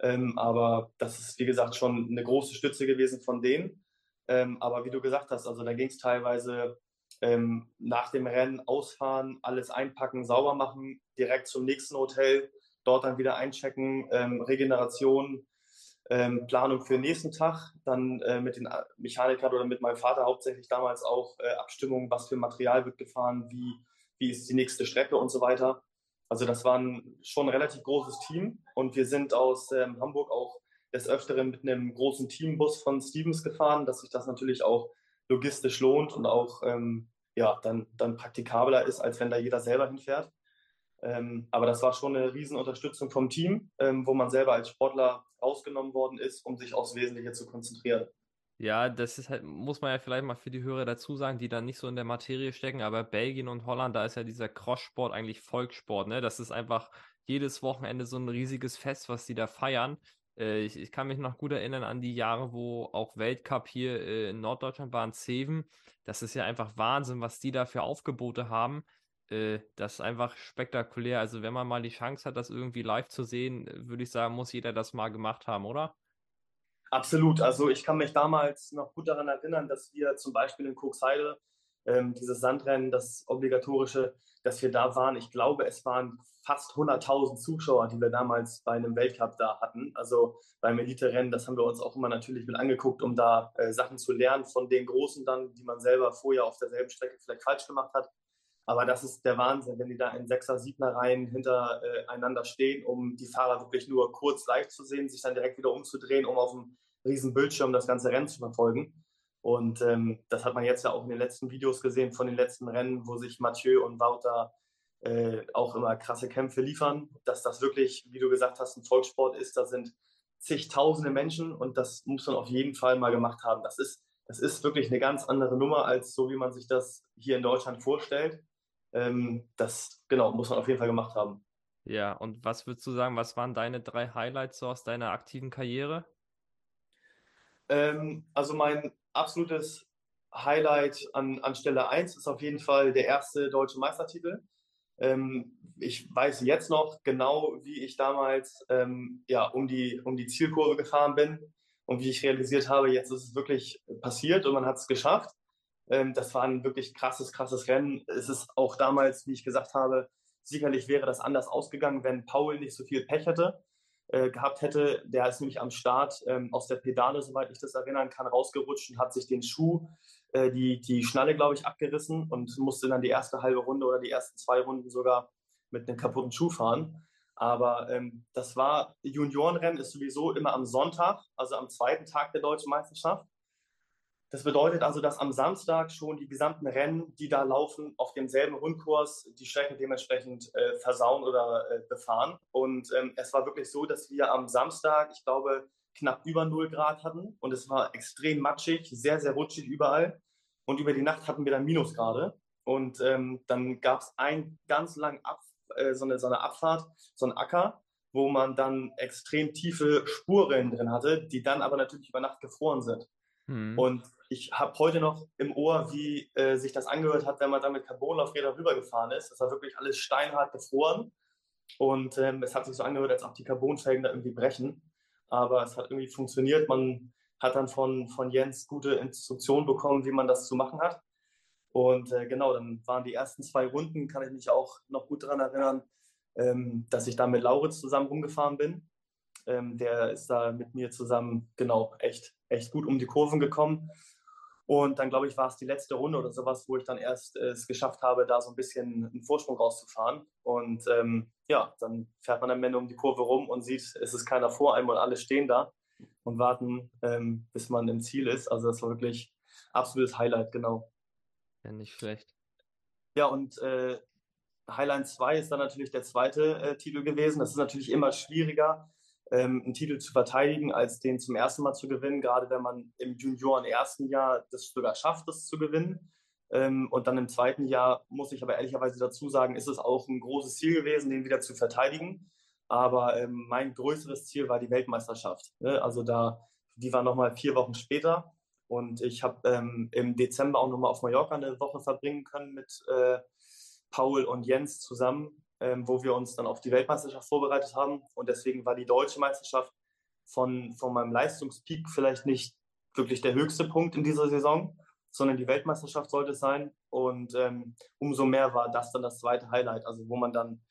Speaker 2: Ähm, aber das ist, wie gesagt, schon eine große Stütze gewesen von denen. Ähm, aber wie du gesagt hast, also da ging es teilweise ähm, nach dem Rennen ausfahren, alles einpacken, sauber machen, direkt zum nächsten Hotel, dort dann wieder einchecken, ähm, Regeneration, ähm, Planung für den nächsten Tag, dann äh, mit den Mechanikern oder mit meinem Vater hauptsächlich damals auch äh, Abstimmung, was für Material wird gefahren, wie, wie ist die nächste Strecke und so weiter. Also das war ein, schon ein relativ großes Team und wir sind aus ähm, Hamburg auch des Öfteren mit einem großen Teambus von Stevens gefahren, dass sich das natürlich auch logistisch lohnt und auch ähm, ja, dann, dann praktikabler ist, als wenn da jeder selber hinfährt. Ähm, aber das war schon eine Riesenunterstützung vom Team, ähm, wo man selber als Sportler rausgenommen worden ist, um sich aufs Wesentliche zu konzentrieren.
Speaker 1: Ja, das ist halt, muss man ja vielleicht mal für die Hörer dazu sagen, die da nicht so in der Materie stecken, aber Belgien und Holland, da ist ja dieser Crosssport eigentlich Volkssport, ne? Das ist einfach jedes Wochenende so ein riesiges Fest, was die da feiern. Äh, ich, ich, kann mich noch gut erinnern an die Jahre, wo auch Weltcup hier äh, in Norddeutschland war, in Zeven. Das ist ja einfach Wahnsinn, was die da für Aufgebote haben. Äh, das ist einfach spektakulär. Also, wenn man mal die Chance hat, das irgendwie live zu sehen, würde ich sagen, muss jeder das mal gemacht haben, oder?
Speaker 2: Absolut. Also, ich kann mich damals noch gut daran erinnern, dass wir zum Beispiel in Cuxheide ähm, dieses Sandrennen, das obligatorische, dass wir da waren. Ich glaube, es waren fast 100.000 Zuschauer, die wir damals bei einem Weltcup da hatten. Also beim Elite-Rennen, das haben wir uns auch immer natürlich mit angeguckt, um da äh, Sachen zu lernen von den Großen dann, die man selber vorher auf derselben Strecke vielleicht falsch gemacht hat. Aber das ist der Wahnsinn, wenn die da in Sechser-, Siebner-Reihen hintereinander stehen, um die Fahrer wirklich nur kurz live zu sehen, sich dann direkt wieder umzudrehen, um auf dem riesen Bildschirm das ganze Rennen zu verfolgen. Und ähm, das hat man jetzt ja auch in den letzten Videos gesehen von den letzten Rennen, wo sich Mathieu und Wouter äh, auch immer krasse Kämpfe liefern, dass das wirklich, wie du gesagt hast, ein Volkssport ist. Da sind zigtausende Menschen und das muss man auf jeden Fall mal gemacht haben. Das ist, das ist wirklich eine ganz andere Nummer als so, wie man sich das hier in Deutschland vorstellt ähm, das genau muss man auf jeden Fall gemacht haben.
Speaker 1: Ja, und was würdest du sagen, was waren deine drei Highlights so aus deiner aktiven Karriere?
Speaker 2: Ähm, also mein absolutes Highlight an, an Stelle 1 ist auf jeden Fall der erste deutsche Meistertitel. Ähm, ich weiß jetzt noch genau, wie ich damals ähm, ja, um, die, um die Zielkurve gefahren bin und wie ich realisiert habe, jetzt ist es wirklich passiert und man hat es geschafft. Ähm, das war ein wirklich krasses, krasses Rennen. Es ist auch damals, wie ich gesagt habe, sicherlich wäre das anders ausgegangen, wenn Paul nicht so viel Pech hätte, äh, gehabt hätte. Der ist nämlich am Start ähm, aus der Pedale, soweit ich das erinnern kann, rausgerutscht und hat sich den Schuh, äh, die, die Schnalle, glaube ich, abgerissen und musste dann die erste halbe Runde oder die ersten zwei Runden sogar mit einem kaputten Schuh fahren. Aber ähm, das war, Juniorenrennen ist sowieso immer am Sonntag, also am zweiten Tag der deutschen Meisterschaft. Das bedeutet also, dass am Samstag schon die gesamten Rennen, die da laufen, auf demselben Rundkurs die Strecke dementsprechend äh, versauen oder äh, befahren. Und ähm, es war wirklich so, dass wir am Samstag, ich glaube, knapp über 0 Grad hatten und es war extrem matschig, sehr, sehr rutschig überall. Und über die Nacht hatten wir dann Minusgrade. Und ähm, dann gab es einen ganz langen Ab, äh, so, eine, so eine Abfahrt, so ein Acker, wo man dann extrem tiefe Spuren drin hatte, die dann aber natürlich über Nacht gefroren sind. Mhm. Und ich habe heute noch im Ohr, wie äh, sich das angehört hat, wenn man da mit Carbonlaufrädern rübergefahren ist. Das war wirklich alles steinhart gefroren. Und ähm, es hat sich so angehört, als ob die Carbonfelgen da irgendwie brechen. Aber es hat irgendwie funktioniert. Man hat dann von, von Jens gute Instruktionen bekommen, wie man das zu machen hat. Und äh, genau, dann waren die ersten zwei Runden, kann ich mich auch noch gut daran erinnern, ähm, dass ich da mit Lauritz zusammen rumgefahren bin. Ähm, der ist da mit mir zusammen, genau, echt, echt gut um die Kurven gekommen. Und dann, glaube ich, war es die letzte Runde oder sowas, wo ich dann erst äh, es geschafft habe, da so ein bisschen einen Vorsprung rauszufahren. Und ähm, ja, dann fährt man am Ende um die Kurve rum und sieht, es ist keiner vor einem und alle stehen da und warten, ähm, bis man im Ziel ist. Also das war wirklich absolutes Highlight, genau.
Speaker 1: Ja, nicht schlecht.
Speaker 2: Ja, und äh, Highlight 2 ist dann natürlich der zweite äh, Titel gewesen. Das ist natürlich immer schwieriger, ähm, einen Titel zu verteidigen, als den zum ersten Mal zu gewinnen, gerade wenn man im Junioren ersten Jahr das sogar schafft, das zu gewinnen. Ähm, und dann im zweiten Jahr, muss ich aber ehrlicherweise dazu sagen, ist es auch ein großes Ziel gewesen, den wieder zu verteidigen. Aber ähm, mein größeres Ziel war die Weltmeisterschaft. Ne? Also da, die war nochmal vier Wochen später. Und ich habe im Dezember auch nochmal auf Mallorca eine Woche verbringen können mit äh, Paul und Jens zusammen ähm, wo wir uns dann auf die Weltmeisterschaft vorbereitet haben. Und deswegen war die deutsche Meisterschaft von, von meinem Leistungspeak vielleicht nicht wirklich der höchste Punkt in dieser Saison, sondern die Weltmeisterschaft sollte es sein. Und ähm, umso mehr war das dann das zweite Highlight, also wo man dann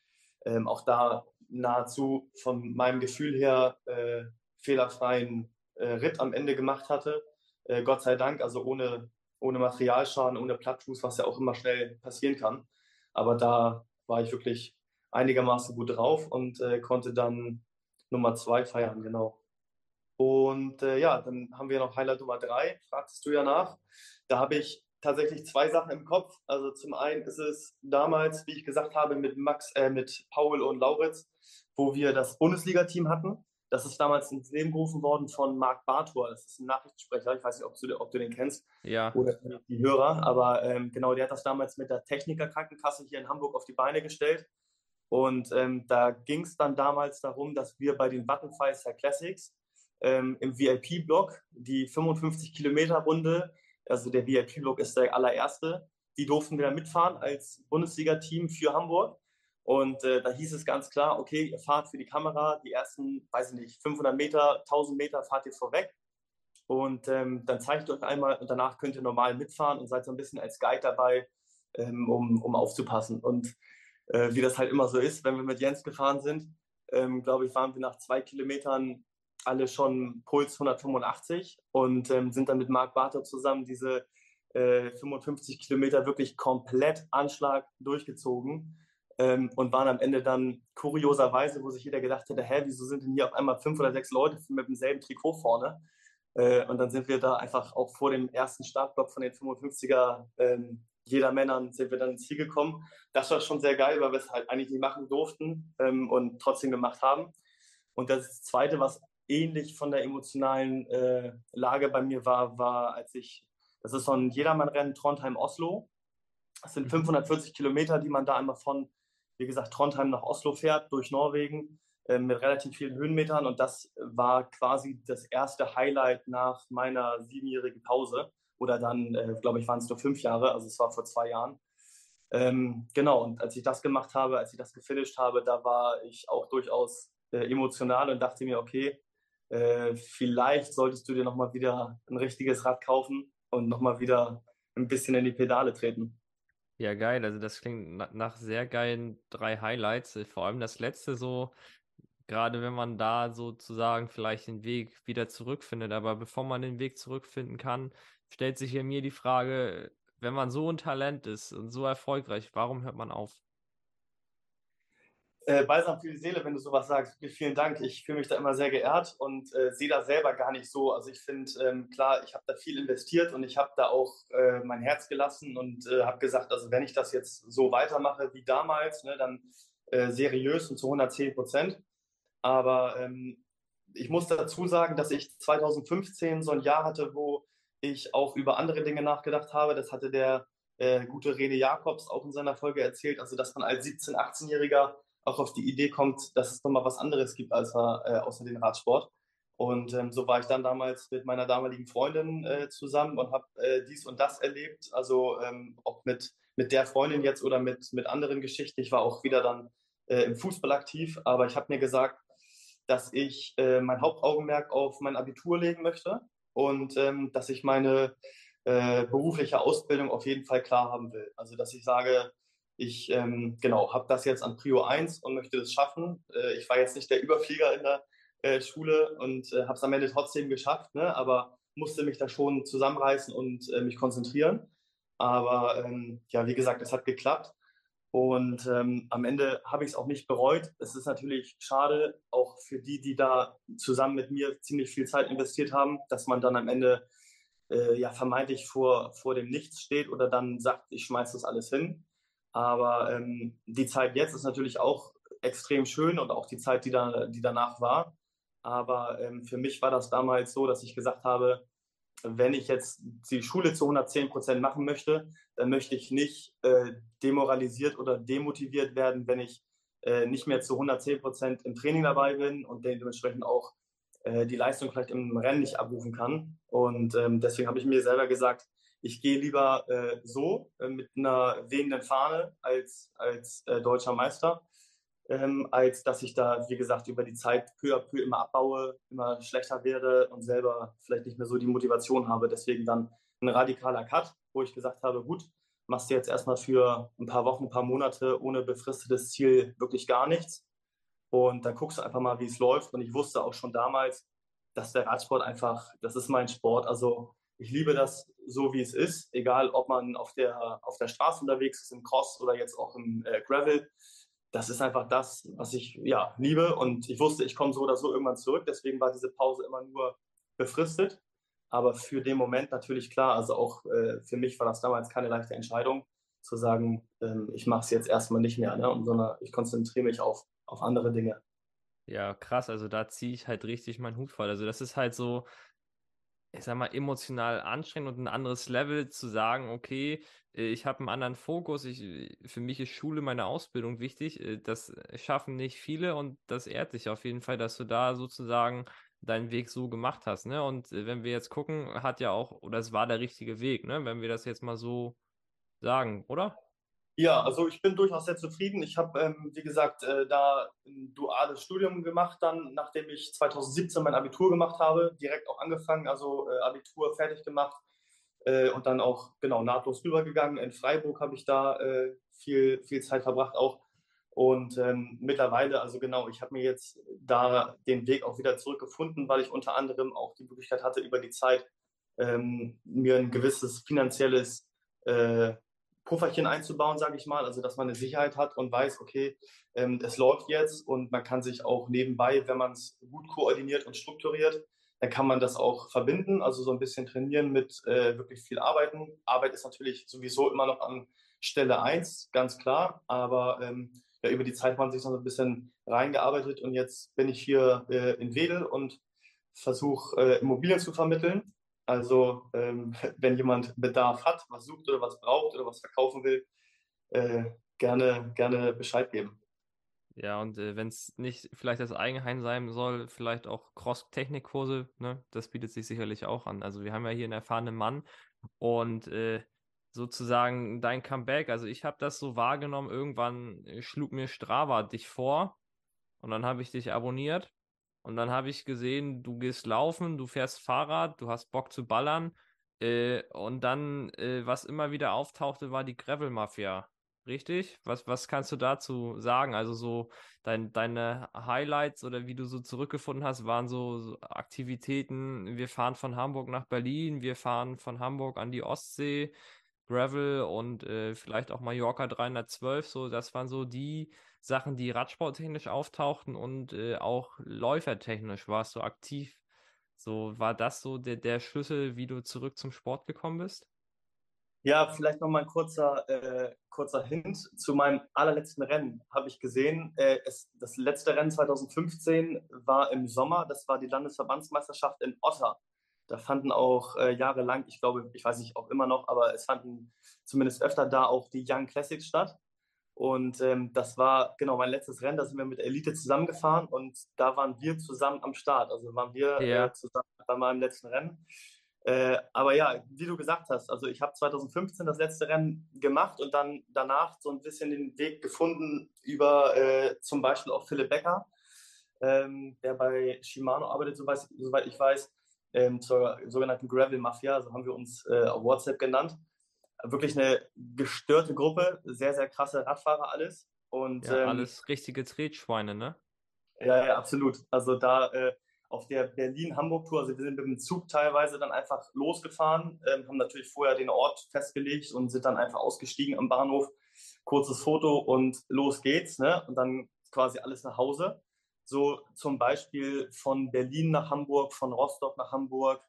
Speaker 2: ähm, auch da nahezu von meinem Gefühl her äh, fehlerfreien äh, Ritt am Ende gemacht hatte. Äh, Gott sei Dank, also ohne, ohne Materialschaden, ohne Plattfuß, was ja auch immer schnell passieren kann. Aber da war ich wirklich einigermaßen gut drauf und äh, konnte dann Nummer zwei feiern, genau. Und äh, ja, dann haben wir noch Highlight Nummer drei, fragtest du ja nach. Da habe ich tatsächlich zwei Sachen im Kopf. Also zum einen ist es damals, wie ich gesagt habe, mit Max, äh, mit Paul und Lauritz, wo wir das Bundesliga-Team hatten. Das ist damals ins Leben gerufen worden von Marc Bartor. Das ist ein Nachrichtensprecher. Ich weiß nicht, ob du, ob du den kennst.
Speaker 1: Ja.
Speaker 2: Oder die Hörer. Aber ähm, genau, der hat das damals mit der Techniker-Krankenkasse hier in Hamburg auf die Beine gestellt. Und ähm, da ging es dann damals darum, dass wir bei den Vattenfall Classics ähm, im VIP-Block die 55 Kilometer Runde, also der VIP-Block ist der allererste, die durften wir dann mitfahren als Bundesliga-Team für Hamburg. Und äh, da hieß es ganz klar, okay, ihr fahrt für die Kamera die ersten, weiß ich nicht, 500 Meter, 1000 Meter fahrt ihr vorweg. Und ähm, dann zeige ich euch einmal und danach könnt ihr normal mitfahren und seid so ein bisschen als Guide dabei, ähm, um, um aufzupassen. Und äh, wie das halt immer so ist, wenn wir mit Jens gefahren sind, ähm, glaube ich, waren wir nach zwei Kilometern alle schon Puls 185 und ähm, sind dann mit Marc Barter zusammen diese äh, 55 Kilometer wirklich komplett Anschlag durchgezogen ähm, und waren am Ende dann kurioserweise, wo sich jeder gedacht hätte, hä, wieso sind denn hier auf einmal fünf oder sechs Leute mit demselben Trikot vorne? Äh, und dann sind wir da einfach auch vor dem ersten Startblock von den 55er ähm, jeder Männern sind wir dann ins Ziel gekommen. Das war schon sehr geil, weil wir es halt eigentlich nicht machen durften ähm, und trotzdem gemacht haben. Und das Zweite, was ähnlich von der emotionalen äh, Lage bei mir war, war, als ich, das ist so ein Jedermann-Rennen Trondheim-Oslo. Das sind 540 mhm. Kilometer, die man da einmal von, wie gesagt, Trondheim nach Oslo fährt, durch Norwegen, äh, mit relativ vielen Höhenmetern. Und das war quasi das erste Highlight nach meiner siebenjährigen Pause. Oder dann, äh, glaube ich, waren es nur fünf Jahre, also es war vor zwei Jahren. Ähm, genau, und als ich das gemacht habe, als ich das gefinisht habe, da war ich auch durchaus äh, emotional und dachte mir, okay, äh, vielleicht solltest du dir nochmal wieder ein richtiges Rad kaufen und nochmal wieder ein bisschen in die Pedale treten.
Speaker 1: Ja, geil. Also das klingt nach sehr geilen drei Highlights. Vor allem das letzte so, gerade wenn man da sozusagen vielleicht den Weg wieder zurückfindet. Aber bevor man den Weg zurückfinden kann, stellt sich ja mir die Frage, wenn man so ein Talent ist und so erfolgreich, warum hört man auf?
Speaker 2: Äh, Balsam für die Seele, wenn du sowas sagst. Vielen Dank. Ich fühle mich da immer sehr geehrt und äh, sehe da selber gar nicht so. Also ich finde, ähm, klar, ich habe da viel investiert und ich habe da auch äh, mein Herz gelassen und äh, habe gesagt, also wenn ich das jetzt so weitermache wie damals, ne, dann äh, seriös und zu 110 Prozent. Aber ähm, ich muss dazu sagen, dass ich 2015 so ein Jahr hatte, wo ich auch über andere Dinge nachgedacht habe. Das hatte der äh, gute René Jakobs auch in seiner Folge erzählt. Also, dass man als 17-, 18-Jähriger auch auf die Idee kommt, dass es nochmal was anderes gibt als, äh, außer den Radsport. Und ähm, so war ich dann damals mit meiner damaligen Freundin äh, zusammen und habe äh, dies und das erlebt. Also ähm, ob mit, mit der Freundin jetzt oder mit, mit anderen Geschichten. Ich war auch wieder dann äh, im Fußball aktiv, aber ich habe mir gesagt, dass ich äh, mein Hauptaugenmerk auf mein Abitur legen möchte und ähm, dass ich meine äh, berufliche Ausbildung auf jeden Fall klar haben will. Also dass ich sage, ich ähm, genau habe das jetzt an Prio 1 und möchte das schaffen. Äh, ich war jetzt nicht der Überflieger in der äh, Schule und äh, habe es am Ende trotzdem geschafft, ne? aber musste mich da schon zusammenreißen und äh, mich konzentrieren. Aber ähm, ja, wie gesagt, es hat geklappt. Und ähm, am Ende habe ich es auch nicht bereut. Es ist natürlich schade, auch für die, die da zusammen mit mir ziemlich viel Zeit investiert haben, dass man dann am Ende äh, ja vermeintlich vor, vor dem Nichts steht oder dann sagt, ich schmeiße das alles hin. Aber ähm, die Zeit jetzt ist natürlich auch extrem schön und auch die Zeit, die, da, die danach war. Aber ähm, für mich war das damals so, dass ich gesagt habe, wenn ich jetzt die Schule zu 110 Prozent machen möchte, dann möchte ich nicht äh, demoralisiert oder demotiviert werden, wenn ich äh, nicht mehr zu 110 Prozent im Training dabei bin und dementsprechend auch äh, die Leistung vielleicht im Rennen nicht abrufen kann. Und ähm, deswegen habe ich mir selber gesagt, ich gehe lieber äh, so äh, mit einer wehenden Fahne als, als äh, deutscher Meister ähm, als dass ich da, wie gesagt, über die Zeit peu à peu immer abbaue, immer schlechter werde und selber vielleicht nicht mehr so die Motivation habe. Deswegen dann ein radikaler Cut, wo ich gesagt habe, gut, machst du jetzt erstmal für ein paar Wochen, ein paar Monate ohne befristetes Ziel wirklich gar nichts. Und dann guckst du einfach mal, wie es läuft. Und ich wusste auch schon damals, dass der Radsport einfach, das ist mein Sport. Also ich liebe das so, wie es ist, egal ob man auf der, auf der Straße unterwegs ist, im Cross oder jetzt auch im äh, Gravel das ist einfach das, was ich ja, liebe. Und ich wusste, ich komme so oder so irgendwann zurück. Deswegen war diese Pause immer nur befristet. Aber für den Moment natürlich klar. Also auch äh, für mich war das damals keine leichte Entscheidung, zu sagen, ähm, ich mache es jetzt erstmal nicht mehr, ne? sondern ich konzentriere mich auf, auf andere Dinge.
Speaker 1: Ja, krass. Also da ziehe ich halt richtig meinen Hut voll. Also das ist halt so, ich sag mal, emotional anstrengend und ein anderes Level zu sagen, okay, äh, ich habe einen anderen Fokus, ich, äh, für mich ist Schule, meine Ausbildung wichtig. Äh, das schaffen nicht viele und das ehrt dich auf jeden Fall, dass du da sozusagen deinen Weg so gemacht hast. Ne? Und wenn wir jetzt gucken, hat ja auch, oder es war der richtige Weg, ne? wenn wir das jetzt mal so sagen, oder?
Speaker 2: Ja, also ich bin durchaus sehr zufrieden. Ich habe, ähm, wie gesagt, äh, da ein duales Studium gemacht, dann nachdem ich 2017 mein Abitur gemacht habe, direkt auch angefangen, also äh, Abitur fertig gemacht äh, und dann auch genau nahtlos rübergegangen. In Freiburg habe ich da äh, viel, viel Zeit verbracht auch. Und ähm, mittlerweile, also genau, ich habe mir jetzt da den Weg auch wieder zurückgefunden, weil ich unter anderem auch die Möglichkeit hatte, über die Zeit ähm, mir ein gewisses finanzielles äh, Pufferchen einzubauen, sage ich mal, also dass man eine Sicherheit hat und weiß, okay, ähm, es läuft jetzt und man kann sich auch nebenbei, wenn man es gut koordiniert und strukturiert, dann kann man das auch verbinden, also so ein bisschen trainieren mit äh, wirklich viel Arbeiten. Arbeit ist natürlich sowieso immer noch an Stelle 1, ganz klar, aber ähm, ja, über die Zeit hat man sich noch so ein bisschen reingearbeitet und jetzt bin ich hier äh, in Wedel und versuche äh, Immobilien zu vermitteln also ähm, wenn jemand Bedarf hat, was sucht oder was braucht oder was verkaufen will, äh, gerne, gerne Bescheid geben.
Speaker 1: Ja, und äh, wenn es nicht vielleicht das Eigenheim sein soll, vielleicht auch Cross-Technikkurse, ne? Das bietet sich sicherlich auch an. Also wir haben ja hier einen erfahrenen Mann und äh, sozusagen dein Comeback, also ich habe das so wahrgenommen, irgendwann äh, schlug mir Strava dich vor und dann habe ich dich abonniert und dann habe ich gesehen, du gehst laufen, du fährst Fahrrad, du hast Bock zu ballern. Äh, und dann, äh, was immer wieder auftauchte, war die Gravel-Mafia. Richtig? Was, was kannst du dazu sagen? Also so dein, deine Highlights oder wie du so zurückgefunden hast, waren so, so Aktivitäten, wir fahren von Hamburg nach Berlin, wir fahren von Hamburg an die Ostsee, Gravel und äh, vielleicht auch Mallorca 312, so das waren so die Sachen, die radsporttechnisch auftauchten und äh, auch läufertechnisch warst du aktiv. So, war das so der, der Schlüssel, wie du zurück zum Sport gekommen bist?
Speaker 2: Ja, vielleicht noch mal ein kurzer, äh, kurzer Hint zu meinem allerletzten Rennen. Habe ich gesehen, äh, es, das letzte Rennen 2015 war im Sommer. Das war die Landesverbandsmeisterschaft in Otter. Da fanden auch äh, jahrelang, ich glaube, ich weiß nicht, auch immer noch, aber es fanden zumindest öfter da auch die Young Classics statt. Und ähm, das war genau mein letztes Rennen, da sind wir mit Elite zusammengefahren und da waren wir zusammen am Start. Also waren wir ja. äh, zusammen bei meinem letzten Rennen. Äh, aber ja, wie du gesagt hast, also ich habe 2015 das letzte Rennen gemacht und dann danach so ein bisschen den Weg gefunden über äh, zum Beispiel auch Philipp Becker, ähm, der bei Shimano arbeitet, soweit, soweit ich weiß, ähm, zur sogenannten Gravel Mafia, so haben wir uns äh, auf WhatsApp genannt wirklich eine gestörte Gruppe, sehr, sehr krasse Radfahrer alles. Und,
Speaker 1: ja, ähm, alles richtige Tretschweine, ne?
Speaker 2: Ja, ja, absolut. Also da äh, auf der Berlin-Hamburg-Tour, also wir sind mit dem Zug teilweise dann einfach losgefahren, ähm, haben natürlich vorher den Ort festgelegt und sind dann einfach ausgestiegen am Bahnhof. Kurzes Foto und los geht's, ne? Und dann quasi alles nach Hause. So zum Beispiel von Berlin nach Hamburg, von Rostock nach Hamburg,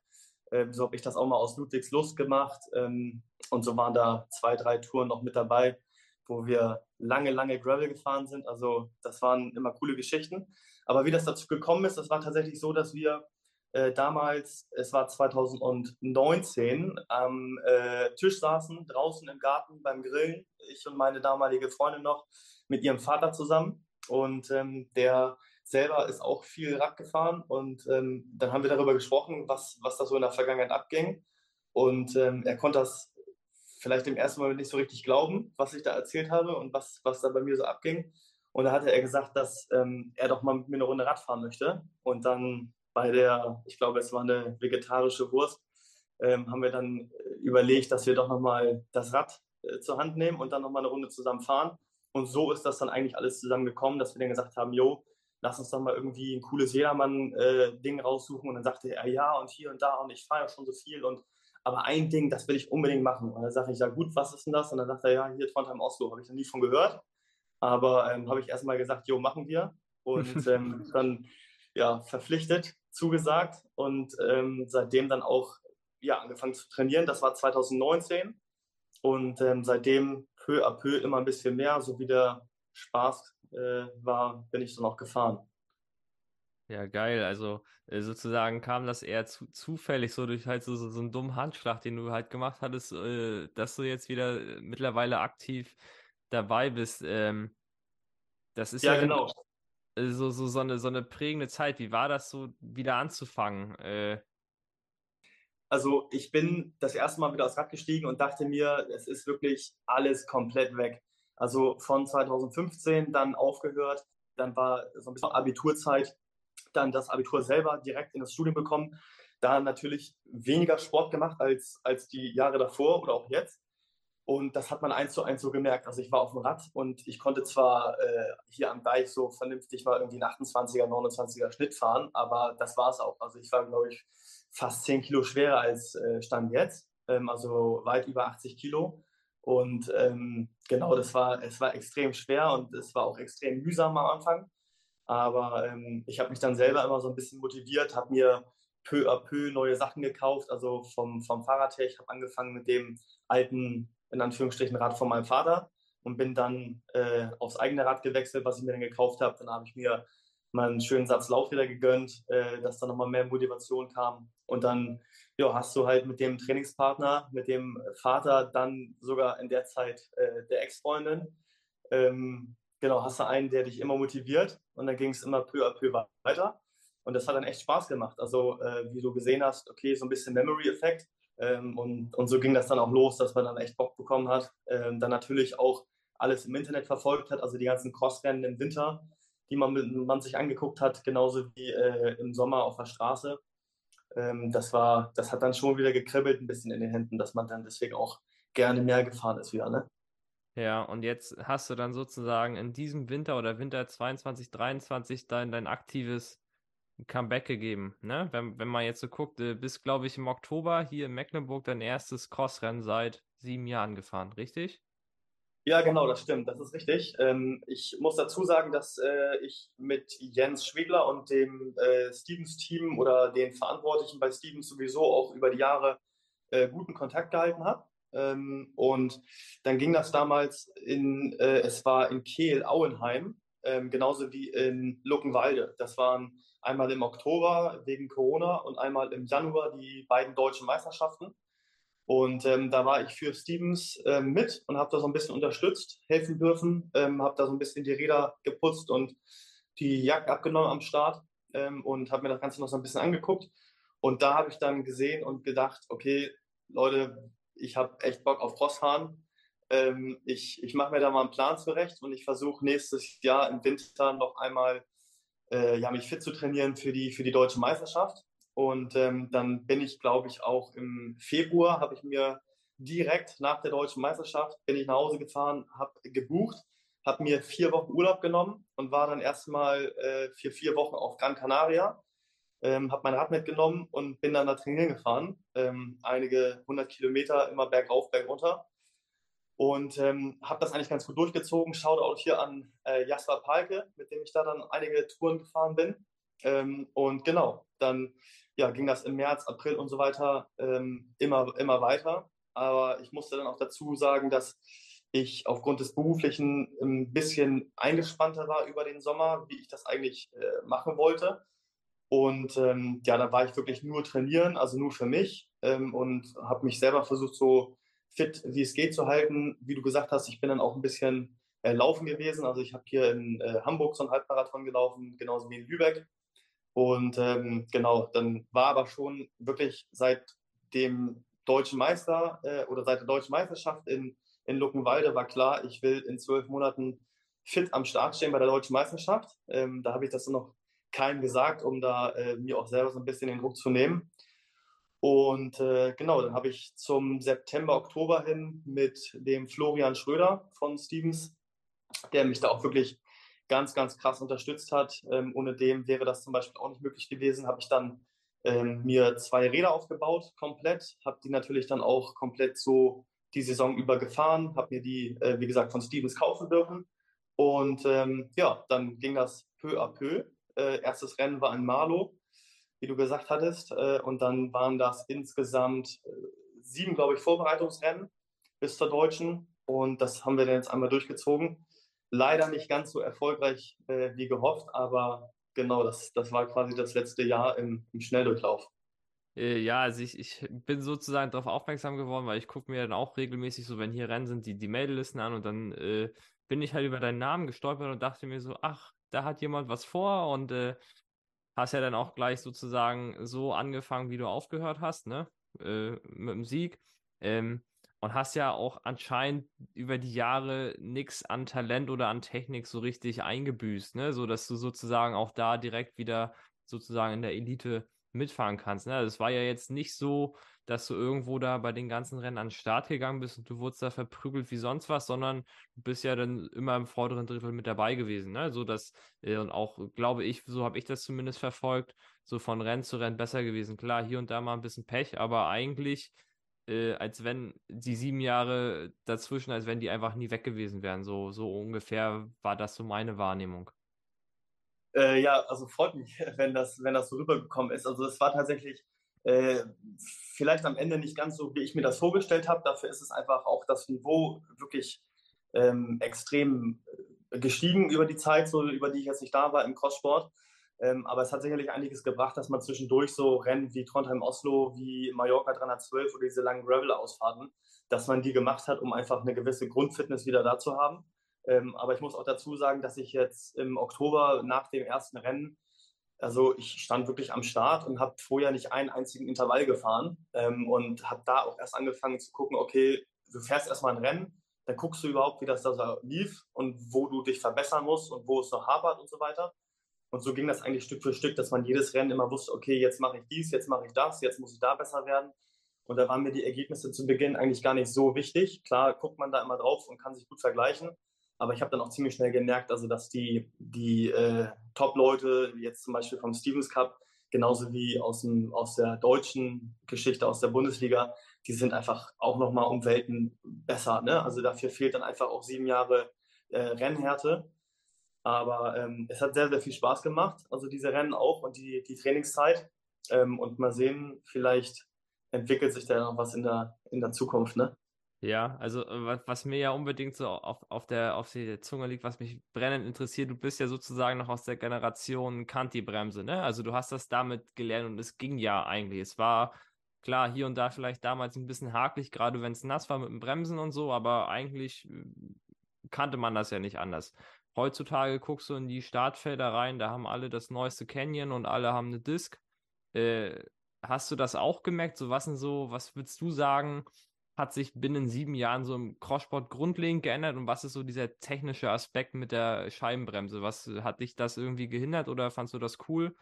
Speaker 2: ähm, so habe ich das auch mal aus Ludwigslust gemacht. Ähm, und so waren da zwei, drei Touren noch mit dabei, wo wir lange, lange Gravel gefahren sind. Also das waren immer coole Geschichten. Aber wie das dazu gekommen ist, das war tatsächlich so, dass wir äh, damals, es war 2019, am äh, Tisch saßen, draußen im Garten beim Grillen. Ich und meine damalige Freundin noch mit ihrem Vater zusammen. Und ähm, der selber ist auch viel Rad gefahren und ähm, dann haben wir darüber gesprochen, was, was da so in der Vergangenheit abging. Und ähm, er konnte das vielleicht im ersten Mal nicht so richtig glauben, was ich da erzählt habe und was, was da bei mir so abging. Und da hatte er gesagt, dass ähm, er doch mal mit mir eine Runde Rad fahren möchte. Und dann bei der, ich glaube, es war eine vegetarische Wurst, ähm, haben wir dann überlegt, dass wir doch nochmal das Rad äh, zur Hand nehmen und dann nochmal eine Runde zusammen fahren. Und so ist das dann eigentlich alles zusammengekommen, dass wir dann gesagt haben, jo, lass uns doch mal irgendwie ein cooles Jedermann-Ding äh, raussuchen. Und dann sagte er, ja, und hier und da, und ich fahre ja schon so viel. Und aber ein Ding, das will ich unbedingt machen. Und dann sage ich, ja gut, was ist denn das? Und dann sagt er, ja, hier Trondheim Oslo, habe ich noch nie von gehört. Aber ähm, habe ich erstmal gesagt, jo, machen wir. Und ähm, dann ja, verpflichtet, zugesagt und ähm, seitdem dann auch ja, angefangen zu trainieren. Das war 2019 und ähm, seitdem peu à peu immer ein bisschen mehr, so wie der Spaß äh, war, bin ich dann auch gefahren.
Speaker 1: Ja, geil. Also äh, sozusagen kam das eher zu, zufällig, so durch halt so, so, so einen dummen Handschlag, den du halt gemacht hattest, äh, dass du jetzt wieder äh, mittlerweile aktiv dabei bist. Ähm, das ist ja, ja genau. Äh, so, so, so, eine, so eine prägende Zeit. Wie war das so, wieder anzufangen?
Speaker 2: Also ich bin das erste Mal wieder aufs Rad gestiegen und dachte mir, es ist wirklich alles komplett weg Also von 2015 dann aufgehört, dann war so ein bisschen Abiturzeit, dann das Abitur selber direkt in das Studium bekommen. Da natürlich weniger Sport gemacht als, als die Jahre davor oder auch jetzt. Und das hat man eins zu eins so gemerkt. Also ich war auf dem Rad und ich konnte zwar äh, hier am Deich so vernünftig mal irgendwie einen 28er, 29er Schnitt fahren, aber das war es auch. Also ich war, glaube ich, fast 10 Kilo schwerer als äh, Stand jetzt, ähm, also weit über 80 Kilo. Und ähm, genau, das war, es war extrem schwer und es war auch extrem mühsam am Anfang. Aber ähm, ich habe mich dann selber immer so ein bisschen motiviert, habe mir peu à peu neue Sachen gekauft, also vom, vom Fahrrad her. Ich habe angefangen mit dem alten in Anführungsstrichen Rad von meinem Vater und bin dann äh, aufs eigene Rad gewechselt, was ich mir dann gekauft habe. Dann habe ich mir mal einen schönen Satz Laufräder gegönnt, äh, dass da nochmal mehr Motivation kam. Und dann ja, hast du halt mit dem Trainingspartner, mit dem Vater, dann sogar in der Zeit äh, der Ex-Freundin, ähm, genau, hast du einen, der dich immer motiviert und dann ging es immer peu à peu weiter. Und das hat dann echt Spaß gemacht. Also, äh, wie du gesehen hast, okay, so ein bisschen Memory-Effekt. Ähm, und, und so ging das dann auch los, dass man dann echt Bock bekommen hat. Ähm, dann natürlich auch alles im Internet verfolgt hat, also die ganzen Crossrennen im Winter, die man, man sich angeguckt hat, genauso wie äh, im Sommer auf der Straße. Ähm, das, war, das hat dann schon wieder gekribbelt ein bisschen in den Händen, dass man dann deswegen auch gerne mehr gefahren ist wieder. Ne?
Speaker 1: Ja, und jetzt hast du dann sozusagen in diesem Winter oder Winter 22, 23 dein, dein aktives Comeback gegeben. Ne? Wenn, wenn man jetzt so guckt, äh, bis, glaube ich, im Oktober hier in Mecklenburg dein erstes Crossrennen seit sieben Jahren gefahren, richtig?
Speaker 2: Ja, genau, das stimmt, das ist richtig. Ähm, ich muss dazu sagen, dass äh, ich mit Jens Schwegler und dem äh, Stevens-Team oder den Verantwortlichen bei Stevens sowieso auch über die Jahre äh, guten Kontakt gehalten habe. Ähm, und dann ging das damals in, äh, es war in Kehl, Auenheim, ähm, genauso wie in Luckenwalde. Das waren einmal im Oktober wegen Corona und einmal im Januar die beiden deutschen Meisterschaften. Und ähm, da war ich für Stevens ähm, mit und habe da so ein bisschen unterstützt, helfen dürfen, ähm, habe da so ein bisschen die Räder geputzt und die Jagd abgenommen am Start ähm, und habe mir das Ganze noch so ein bisschen angeguckt. Und da habe ich dann gesehen und gedacht, okay, Leute, ich habe echt Bock auf Crossfahren. Ähm, ich ich mache mir da mal einen Plan zurecht und ich versuche nächstes Jahr im Winter noch einmal äh, ja, mich fit zu trainieren für die, für die deutsche Meisterschaft. Und ähm, dann bin ich, glaube ich, auch im Februar, habe ich mir direkt nach der deutschen Meisterschaft, bin ich nach Hause gefahren, habe gebucht, habe mir vier Wochen Urlaub genommen und war dann erstmal äh, für vier Wochen auf Gran Canaria. Ähm, habe mein Rad mitgenommen und bin dann da trainieren gefahren. Ähm, einige hundert Kilometer immer bergauf, bergunter. Und ähm, habe das eigentlich ganz gut durchgezogen. Auch hier an äh, Jasper Palke, mit dem ich da dann einige Touren gefahren bin. Ähm, und genau, dann ja, ging das im März, April und so weiter ähm, immer, immer weiter. Aber ich musste dann auch dazu sagen, dass ich aufgrund des Beruflichen ein bisschen eingespannter war über den Sommer, wie ich das eigentlich äh, machen wollte. Und ähm, ja, da war ich wirklich nur trainieren, also nur für mich ähm, und habe mich selber versucht, so fit wie es geht zu halten. Wie du gesagt hast, ich bin dann auch ein bisschen äh, laufen gewesen. Also ich habe hier in äh, Hamburg so ein Halbmarathon gelaufen, genauso wie in Lübeck. Und ähm, genau, dann war aber schon wirklich seit dem deutschen Meister äh, oder seit der deutschen Meisterschaft in, in Luckenwalde war klar, ich will in zwölf Monaten fit am Start stehen bei der deutschen Meisterschaft. Ähm, da habe ich das noch keinem gesagt, um da äh, mir auch selber so ein bisschen den Druck zu nehmen. Und äh, genau, dann habe ich zum September, Oktober hin mit dem Florian Schröder von Stevens, der mich da auch wirklich ganz, ganz krass unterstützt hat. Ähm, ohne dem wäre das zum Beispiel auch nicht möglich gewesen. Habe ich dann ähm, mir zwei Räder aufgebaut, komplett. Habe die natürlich dann auch komplett so die Saison über gefahren. Habe mir die, äh, wie gesagt, von Stevens kaufen dürfen. Und ähm, ja, dann ging das peu à peu. Äh, erstes Rennen war in Marlow wie du gesagt hattest. Äh, und dann waren das insgesamt äh, sieben, glaube ich, Vorbereitungsrennen bis zur Deutschen. Und das haben wir dann jetzt einmal durchgezogen. Leider nicht ganz so erfolgreich äh, wie gehofft, aber genau, das, das war quasi das letzte Jahr im, im Schnelldurchlauf.
Speaker 1: Ja, also ich, ich bin sozusagen darauf aufmerksam geworden, weil ich gucke mir dann auch regelmäßig so, wenn hier Rennen sind, die, die Meldelisten an und dann äh, bin ich halt über deinen Namen gestolpert und dachte mir so, ach, da hat jemand was vor und äh, hast ja dann auch gleich sozusagen so angefangen, wie du aufgehört hast, ne? Äh, mit dem Sieg. Ähm, und hast ja auch anscheinend über die Jahre nichts an Talent oder an Technik so richtig eingebüßt, ne? So dass du sozusagen auch da direkt wieder sozusagen in der Elite mitfahren kannst. Ne? Das war ja jetzt nicht so, dass du irgendwo da bei den ganzen Rennen an den Start gegangen bist und du wurdest da verprügelt wie sonst was, sondern du bist ja dann immer im vorderen Drittel mit dabei gewesen. Ne? So dass, äh, und auch, glaube ich, so habe ich das zumindest verfolgt, so von Rennen zu Rennen besser gewesen. Klar, hier und da mal ein bisschen Pech, aber eigentlich äh, als wenn die sieben Jahre dazwischen, als wenn die einfach nie weg gewesen wären. So, so ungefähr war das so meine Wahrnehmung.
Speaker 2: Äh, ja, also freut mich, wenn das, wenn das so rübergekommen ist. Also es war tatsächlich äh, vielleicht am Ende nicht ganz so, wie ich mir das vorgestellt habe. Dafür ist es einfach auch das Niveau wirklich ähm, extrem äh, gestiegen über die Zeit, so über die ich jetzt nicht da war im Crosssport. Ähm, aber es hat sicherlich einiges gebracht, dass man zwischendurch so Rennen wie Trondheim-Oslo, wie Mallorca 312 oder diese langen Gravel-Ausfahrten, dass man die gemacht hat, um einfach eine gewisse Grundfitness wieder da zu haben. Ähm, aber ich muss auch dazu sagen, dass ich jetzt im Oktober nach dem ersten Rennen, also ich stand wirklich am Start und habe vorher nicht einen einzigen Intervall gefahren ähm, und habe da auch erst angefangen zu gucken, okay, du fährst erstmal ein Rennen, dann guckst du überhaupt, wie das da lief und wo du dich verbessern musst und wo es noch hapert und so weiter. Und so ging das eigentlich Stück für Stück, dass man jedes Rennen immer wusste, okay, jetzt mache ich dies, jetzt mache ich das, jetzt muss ich da besser werden. Und da waren mir die Ergebnisse zu Beginn eigentlich gar nicht so wichtig. Klar guckt man da immer drauf und kann sich gut vergleichen. Aber ich habe dann auch ziemlich schnell gemerkt, also dass die, die äh, Top-Leute, jetzt zum Beispiel vom Stevens Cup, genauso wie aus, dem, aus der deutschen Geschichte, aus der Bundesliga, die sind einfach auch nochmal um Welten besser. Ne? Also dafür fehlt dann einfach auch sieben Jahre äh, Rennhärte. Aber ähm, es hat sehr, sehr viel Spaß gemacht, also diese Rennen auch und die, die Trainingszeit. Ähm, und mal sehen, vielleicht entwickelt sich da noch was in der, in der Zukunft. Ne?
Speaker 1: Ja, also äh, was, mir ja unbedingt so auf, auf, der, auf der Zunge liegt, was mich brennend interessiert, du bist ja sozusagen noch aus der Generation Kanti-Bremse, ne? Also du hast das damit gelernt und es ging ja eigentlich. Es war klar hier und da vielleicht damals ein bisschen hakelig, gerade wenn es nass war mit dem Bremsen und so, aber eigentlich äh, kannte man das ja nicht anders. Heutzutage guckst du in die Startfelder rein, da haben alle das neueste Canyon und alle haben eine Disc. Äh, hast du das auch gemerkt? So was denn so, was würdest du sagen? Hat sich binnen sieben Jahren so im Crosssport grundlegend geändert und was ist so dieser technische Aspekt mit der Scheibenbremse? Was hat dich das irgendwie gehindert oder fandst du das cool?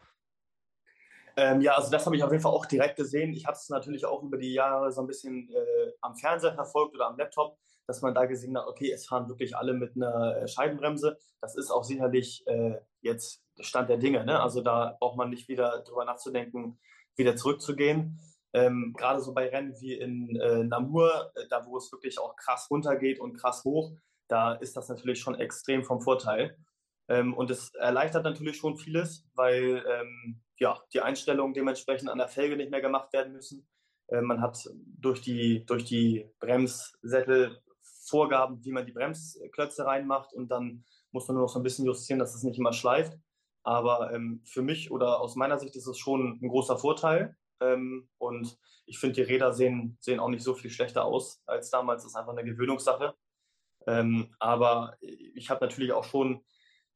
Speaker 2: Ähm, ja, also das habe ich auf jeden Fall auch direkt gesehen. Ich habe es natürlich auch über die Jahre so ein bisschen äh, am Fernseher verfolgt oder am Laptop, dass man da gesehen hat, okay, es fahren wirklich alle mit einer äh, Scheibenbremse. Das ist auch sicherlich äh, jetzt Stand der Dinge. Ne? Also da braucht man nicht wieder drüber nachzudenken, wieder zurückzugehen. Ähm, Gerade so bei Rennen wie in äh, Namur, äh, da wo es wirklich auch krass runtergeht und krass hoch, da ist das natürlich schon extrem vom Vorteil. Ähm, und es erleichtert natürlich schon vieles, weil ähm, ja, die Einstellungen dementsprechend an der Felge nicht mehr gemacht werden müssen. Äh, man hat durch die, durch die Bremssättel Vorgaben, wie man die Bremsklötze reinmacht und dann muss man nur noch so ein bisschen justieren, dass es nicht immer schleift. Aber ähm, für mich oder aus meiner Sicht ist es schon ein großer Vorteil. Ähm, und ich finde, die Räder sehen, sehen auch nicht so viel schlechter aus als damals. Das ist einfach eine Gewöhnungssache. Ähm, aber ich habe natürlich auch schon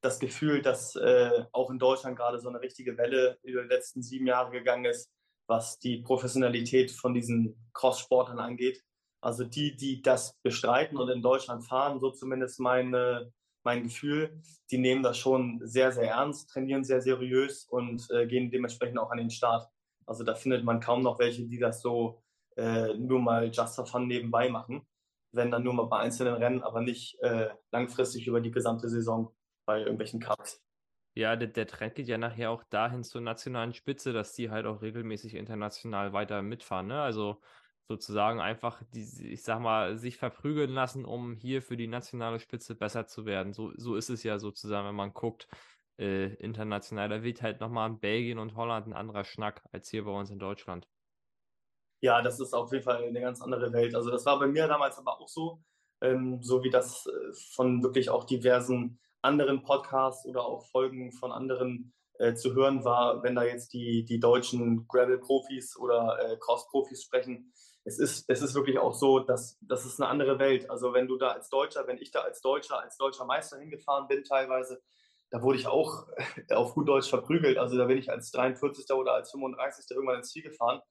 Speaker 2: das Gefühl, dass äh, auch in Deutschland gerade so eine richtige Welle über die letzten sieben Jahre gegangen ist, was die Professionalität von diesen Cross-Sportlern angeht. Also die, die das bestreiten und in Deutschland fahren, so zumindest meine, mein Gefühl, die nehmen das schon sehr, sehr ernst, trainieren sehr seriös und äh, gehen dementsprechend auch an den Start. Also da findet man kaum noch welche, die das so äh, nur mal just for fun nebenbei machen. Wenn dann nur mal bei einzelnen Rennen, aber nicht äh, langfristig über die gesamte Saison bei irgendwelchen Cups.
Speaker 1: Ja, der, der, Trend geht ja nachher auch dahin zur nationalen Spitze, dass die halt auch regelmäßig international weiter mitfahren. Ne? Also sozusagen einfach, die, ich sag mal, sich verprügeln lassen, um hier für die nationale Spitze besser zu werden. So, so ist es ja sozusagen, wenn man guckt, äh, international. Da wird halt nochmal in Belgien und Holland ein anderer Schnack als hier bei uns in Deutschland.
Speaker 2: Ja, das ist auf jeden Fall eine ganz andere Welt. Also das war bei mir damals aber auch so, ähm, so wie das äh, von wirklich auch diversen anderen Podcasts oder auch Folgen von anderen äh, zu hören war, wenn da jetzt die, die deutschen Gravel-Profis oder äh, Cross-Profis sprechen. Es ist, es ist wirklich auch so, dass das ist eine andere Welt. Also wenn du da als Deutscher, wenn ich da als Deutscher, als deutscher Meister hingefahren bin teilweise, da wurde ich auch auf gut Deutsch verprügelt. Also da bin ich als 43. oder als 35. irgendwann ins Ziel gefahren.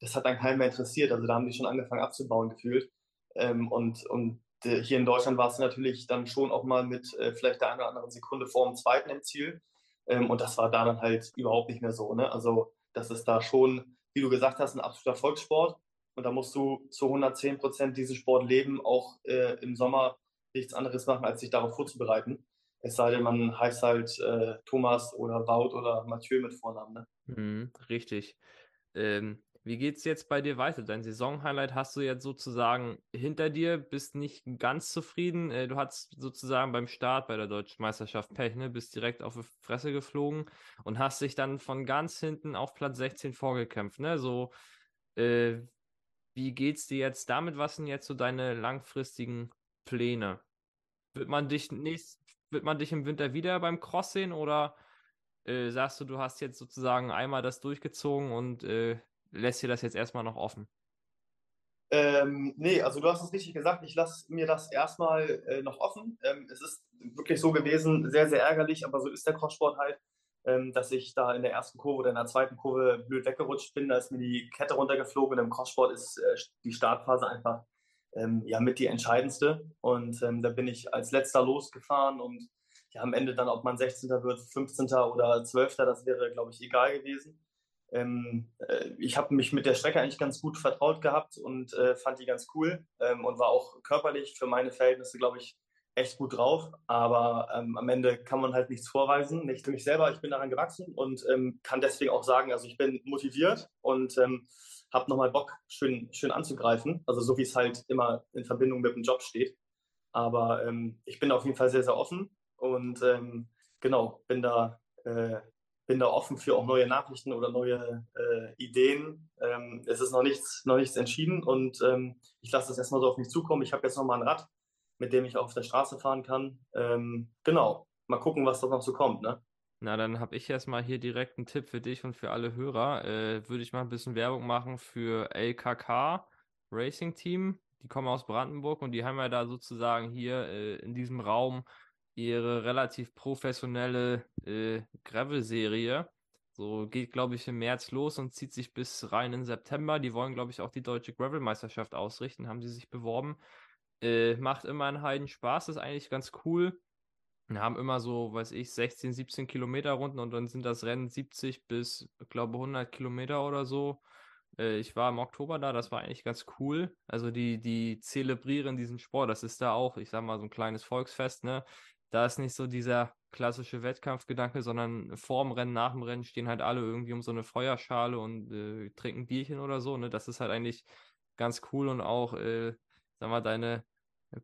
Speaker 2: Das hat dann keinen mehr interessiert. Also da haben die schon angefangen abzubauen gefühlt. Ähm, und, und äh, hier in Deutschland war es natürlich dann schon auch mal mit äh, vielleicht der einen oder anderen Sekunde vor dem zweiten im Ziel. Ähm, und das war da dann halt überhaupt nicht mehr so. Ne? Also das ist da schon, wie du gesagt hast, ein absoluter Volkssport. Und da musst du zu 110 Prozent diesen Sport leben, auch äh, im Sommer nichts anderes machen, als sich darauf vorzubereiten. Es sei denn, man heißt halt äh, Thomas oder Wout oder Mathieu mit Vornamen. Ne?
Speaker 1: Mhm, richtig. Ähm, wie es jetzt bei dir weiter? Dein Saisonhighlight hast du jetzt sozusagen hinter dir, bist nicht ganz zufrieden. Äh, du hattest sozusagen beim Start bei der Deutschen Meisterschaft Pech, ne? bist direkt auf die Fresse geflogen und hast dich dann von ganz hinten auf Platz 16 vorgekämpft. Ne? So, äh, wie geht's dir jetzt damit? Was sind jetzt so deine langfristigen Pläne? Wird man dich nächst, wird man dich im Winter wieder beim Cross sehen oder äh, sagst du, du hast jetzt sozusagen einmal das durchgezogen und äh, lässt dir das jetzt erstmal noch offen?
Speaker 2: Ähm, nee, also du hast es richtig gesagt, ich lasse mir das erstmal äh, noch offen. Ähm, es ist wirklich so gewesen, sehr, sehr ärgerlich, aber so ist der Crosssport halt, ähm, dass ich da in der ersten Kurve oder in der zweiten Kurve blöd weggerutscht bin. Da ist mir die Kette runtergeflogen und im Crosssport ist äh, die Startphase einfach ähm, ja mit die entscheidendste. Und ähm, da bin ich als letzter losgefahren und ja, am Ende dann, ob man 16. wird, 15. oder 12. Das wäre, glaube ich, egal gewesen. Ähm, äh, ich habe mich mit der Strecke eigentlich ganz gut vertraut gehabt und äh, fand die ganz cool ähm, und war auch körperlich für meine Verhältnisse, glaube ich, echt gut drauf. Aber ähm, am Ende kann man halt nichts vorweisen. Nicht für mich selber, ich bin daran gewachsen und ähm, kann deswegen auch sagen, also ich bin motiviert und habe nochmal Bock, schön, schön anzugreifen. Also so wie es halt immer in Verbindung mit dem Job steht. Aber ähm, ich bin auf jeden Fall sehr, sehr offen und genau, bin da äh, bin da offen für auch neue Nachrichten oder neue äh, Ideen. Ähm, es ist noch nichts, noch nichts entschieden und ähm, ich lasse das erstmal so auf mich zukommen. Ich habe jetzt noch mal ein Rad, mit dem ich auf der Straße fahren kann. Ähm, genau, mal gucken, was da noch so kommt. Ne?
Speaker 1: Na, dann habe ich erstmal hier direkt einen Tipp für dich und für alle Hörer. Äh, Würde ich mal ein bisschen Werbung machen für LKK Racing Team. Die kommen aus Brandenburg und die haben ja da sozusagen hier äh, in diesem Raum ihre relativ professionelle äh, Gravel-Serie. So geht, glaube ich, im März los und zieht sich bis rein in September. Die wollen, glaube ich, auch die deutsche Gravel-Meisterschaft ausrichten, haben sie sich beworben. Äh, macht immer einen Heiden Spaß, ist eigentlich ganz cool. Wir haben immer so, weiß ich, 16, 17 Kilometer Runden und dann sind das Rennen 70 bis, glaube 100 Kilometer oder so. Äh, ich war im Oktober da, das war eigentlich ganz cool. Also die, die zelebrieren diesen Sport. Das ist da auch, ich sag mal, so ein kleines Volksfest, ne? da ist nicht so dieser klassische Wettkampfgedanke, sondern vor dem Rennen, nach dem Rennen stehen halt alle irgendwie um so eine Feuerschale und äh, trinken Bierchen oder so. Ne? Das ist halt eigentlich ganz cool und auch, äh, sag mal, deine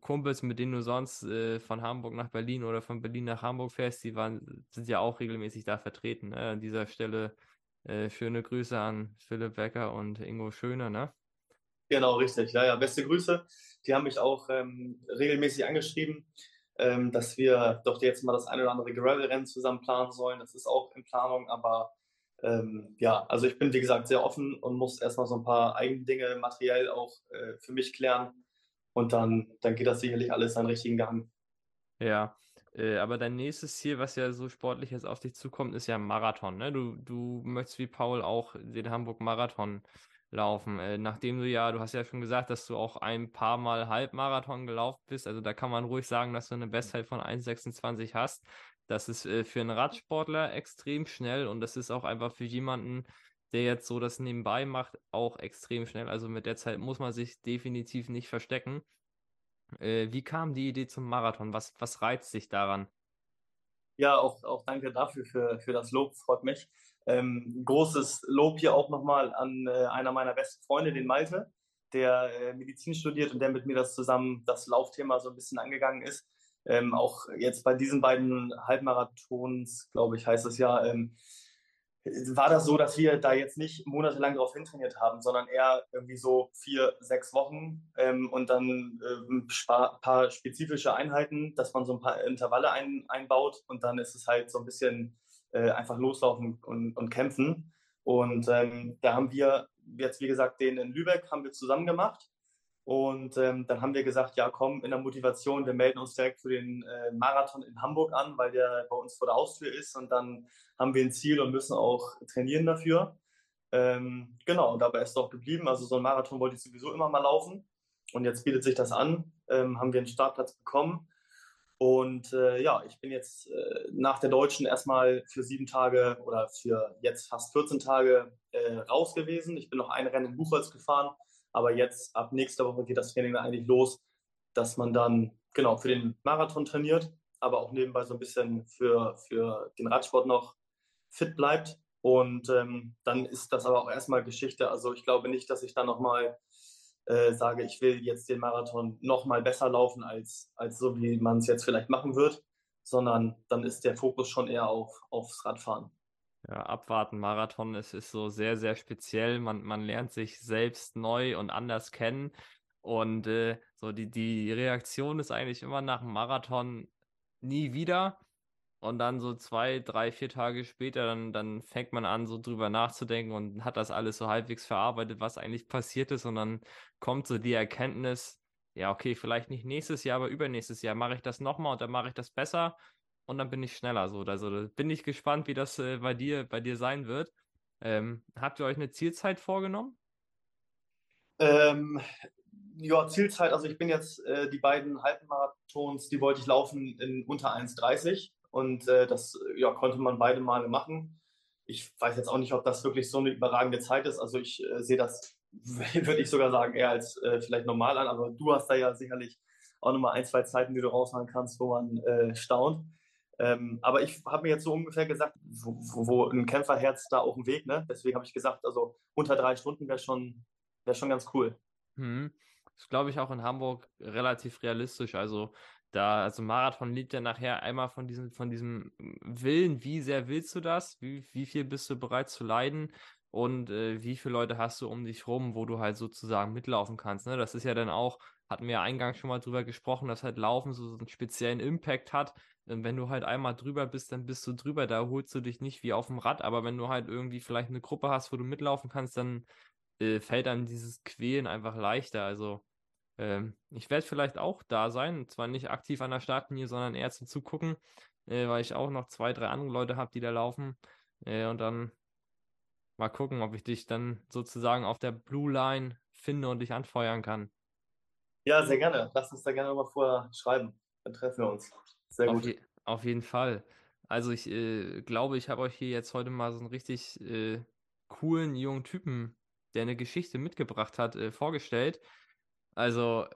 Speaker 1: Kumpels, mit denen du sonst äh, von Hamburg nach Berlin oder von Berlin nach Hamburg fährst, die waren, sind ja auch regelmäßig da vertreten. Ne? An dieser Stelle äh, schöne Grüße an Philipp Becker und Ingo Schöne, ne?
Speaker 2: Genau, richtig. Ja, ja, beste Grüße. Die haben mich auch ähm, regelmäßig angeschrieben ähm, dass wir doch jetzt mal das eine oder andere Gravel-Rennen zusammen planen sollen. Das ist auch in Planung, aber ähm, ja, also ich bin wie gesagt sehr offen und muss erstmal so ein paar eigene Dinge materiell auch äh, für mich klären und dann, dann geht das sicherlich alles seinen richtigen Gang.
Speaker 1: Ja, äh, aber dein nächstes Ziel, was ja so sportlich jetzt auf dich zukommt, ist ja Marathon. Ne? Du, du möchtest wie Paul auch den Hamburg-Marathon laufen. Äh, nachdem du ja, du hast ja schon gesagt, dass du auch ein paar Mal Halbmarathon gelaufen bist. Also da kann man ruhig sagen, dass du eine Bestzeit von 1,26 hast. Das ist äh, für einen Radsportler extrem schnell und das ist auch einfach für jemanden, der jetzt so das nebenbei macht, auch extrem schnell. Also mit der Zeit muss man sich definitiv nicht verstecken. Äh, wie kam die Idee zum Marathon? Was, was reizt dich daran?
Speaker 2: Ja, auch, auch danke dafür, für, für das Lob, freut mich. Ähm, großes Lob hier auch nochmal an äh, einer meiner besten Freunde, den Malte, der äh, Medizin studiert und der mit mir das zusammen, das Laufthema so ein bisschen angegangen ist. Ähm, auch jetzt bei diesen beiden Halbmarathons, glaube ich, heißt es ja, ähm, war das so, dass wir da jetzt nicht monatelang drauf hintrainiert haben, sondern eher irgendwie so vier, sechs Wochen ähm, und dann ein paar spezifische Einheiten, dass man so ein paar Intervalle ein, einbaut und dann ist es halt so ein bisschen äh, einfach loslaufen und, und kämpfen. Und ähm, da haben wir jetzt, wie gesagt, den in Lübeck haben wir zusammen gemacht. Und ähm, dann haben wir gesagt, ja komm, in der Motivation, wir melden uns direkt für den äh, Marathon in Hamburg an, weil der bei uns vor der Haustür ist. Und dann haben wir ein Ziel und müssen auch trainieren dafür. Ähm, genau, und dabei ist es auch geblieben. Also so ein Marathon wollte ich sowieso immer mal laufen. und jetzt bietet sich das an, ähm, haben wir einen Startplatz bekommen. Und äh, ja, ich bin jetzt äh, nach der Deutschen erstmal für sieben Tage oder für jetzt fast 14 Tage äh, raus gewesen. Ich bin noch ein Rennen in Buchholz gefahren, aber jetzt ab nächster Woche geht das Training dann eigentlich los, dass man dann genau für den Marathon trainiert, aber auch nebenbei so ein bisschen für, für den Radsport noch fit bleibt. Und ähm, dann ist das aber auch erstmal Geschichte. Also ich glaube nicht, dass ich da nochmal äh, sage, ich will jetzt den Marathon noch mal besser laufen als, als so, wie man es jetzt vielleicht machen wird, sondern dann ist der Fokus schon eher auf, aufs Radfahren.
Speaker 1: Ja, abwarten, Marathon ist, ist so sehr, sehr speziell. Man, man lernt sich selbst neu und anders kennen. Und äh, so die, die Reaktion ist eigentlich immer nach dem Marathon nie wieder. Und dann so zwei, drei, vier Tage später, dann, dann fängt man an, so drüber nachzudenken und hat das alles so halbwegs verarbeitet, was eigentlich passiert ist. Und dann kommt so die Erkenntnis, ja, okay, vielleicht nicht nächstes Jahr, aber übernächstes Jahr mache ich das nochmal und dann mache ich das besser und dann bin ich schneller. So, also bin ich gespannt, wie das äh, bei dir, bei dir sein wird. Ähm, habt ihr euch eine Zielzeit vorgenommen?
Speaker 2: Ähm, ja, Zielzeit, also ich bin jetzt äh, die beiden Halbmarathons, die wollte ich laufen in unter 1,30 und äh, das ja, konnte man beide Male machen. Ich weiß jetzt auch nicht, ob das wirklich so eine überragende Zeit ist. Also ich äh, sehe das, würde ich sogar sagen, eher als äh, vielleicht normal an. Aber du hast da ja sicherlich auch nochmal ein, zwei Zeiten, die du raushauen kannst, wo man äh, staunt. Ähm, aber ich habe mir jetzt so ungefähr gesagt, wo, wo, ein Kämpferherz da auch ein Weg, ne? Deswegen habe ich gesagt, also unter drei Stunden wäre schon, wär schon ganz cool.
Speaker 1: Hm. Das glaube ich auch in Hamburg relativ realistisch. Also da, also Marathon lebt ja nachher einmal von diesem, von diesem Willen, wie sehr willst du das? Wie, wie viel bist du bereit zu leiden? Und äh, wie viele Leute hast du um dich rum, wo du halt sozusagen mitlaufen kannst? Ne? Das ist ja dann auch, hatten wir ja eingangs schon mal drüber gesprochen, dass halt Laufen so einen speziellen Impact hat. Wenn du halt einmal drüber bist, dann bist du drüber. Da holst du dich nicht wie auf dem Rad. Aber wenn du halt irgendwie vielleicht eine Gruppe hast, wo du mitlaufen kannst, dann äh, fällt dann dieses Quälen einfach leichter. Also ähm, ich werde vielleicht auch da sein, zwar nicht aktiv an der Startlinie, sondern eher zum Zugucken, äh, weil ich auch noch zwei, drei andere Leute habe, die da laufen. Äh, und dann mal gucken, ob ich dich dann sozusagen auf der Blue Line finde und dich anfeuern kann.
Speaker 2: Ja, sehr gerne. Lass uns da gerne nochmal vorher schreiben. Dann treffen wir uns. Sehr
Speaker 1: auf gut. Je auf jeden Fall. Also ich äh, glaube, ich habe euch hier jetzt heute mal so einen richtig äh, coolen jungen Typen, der eine Geschichte mitgebracht hat, äh, vorgestellt. Also,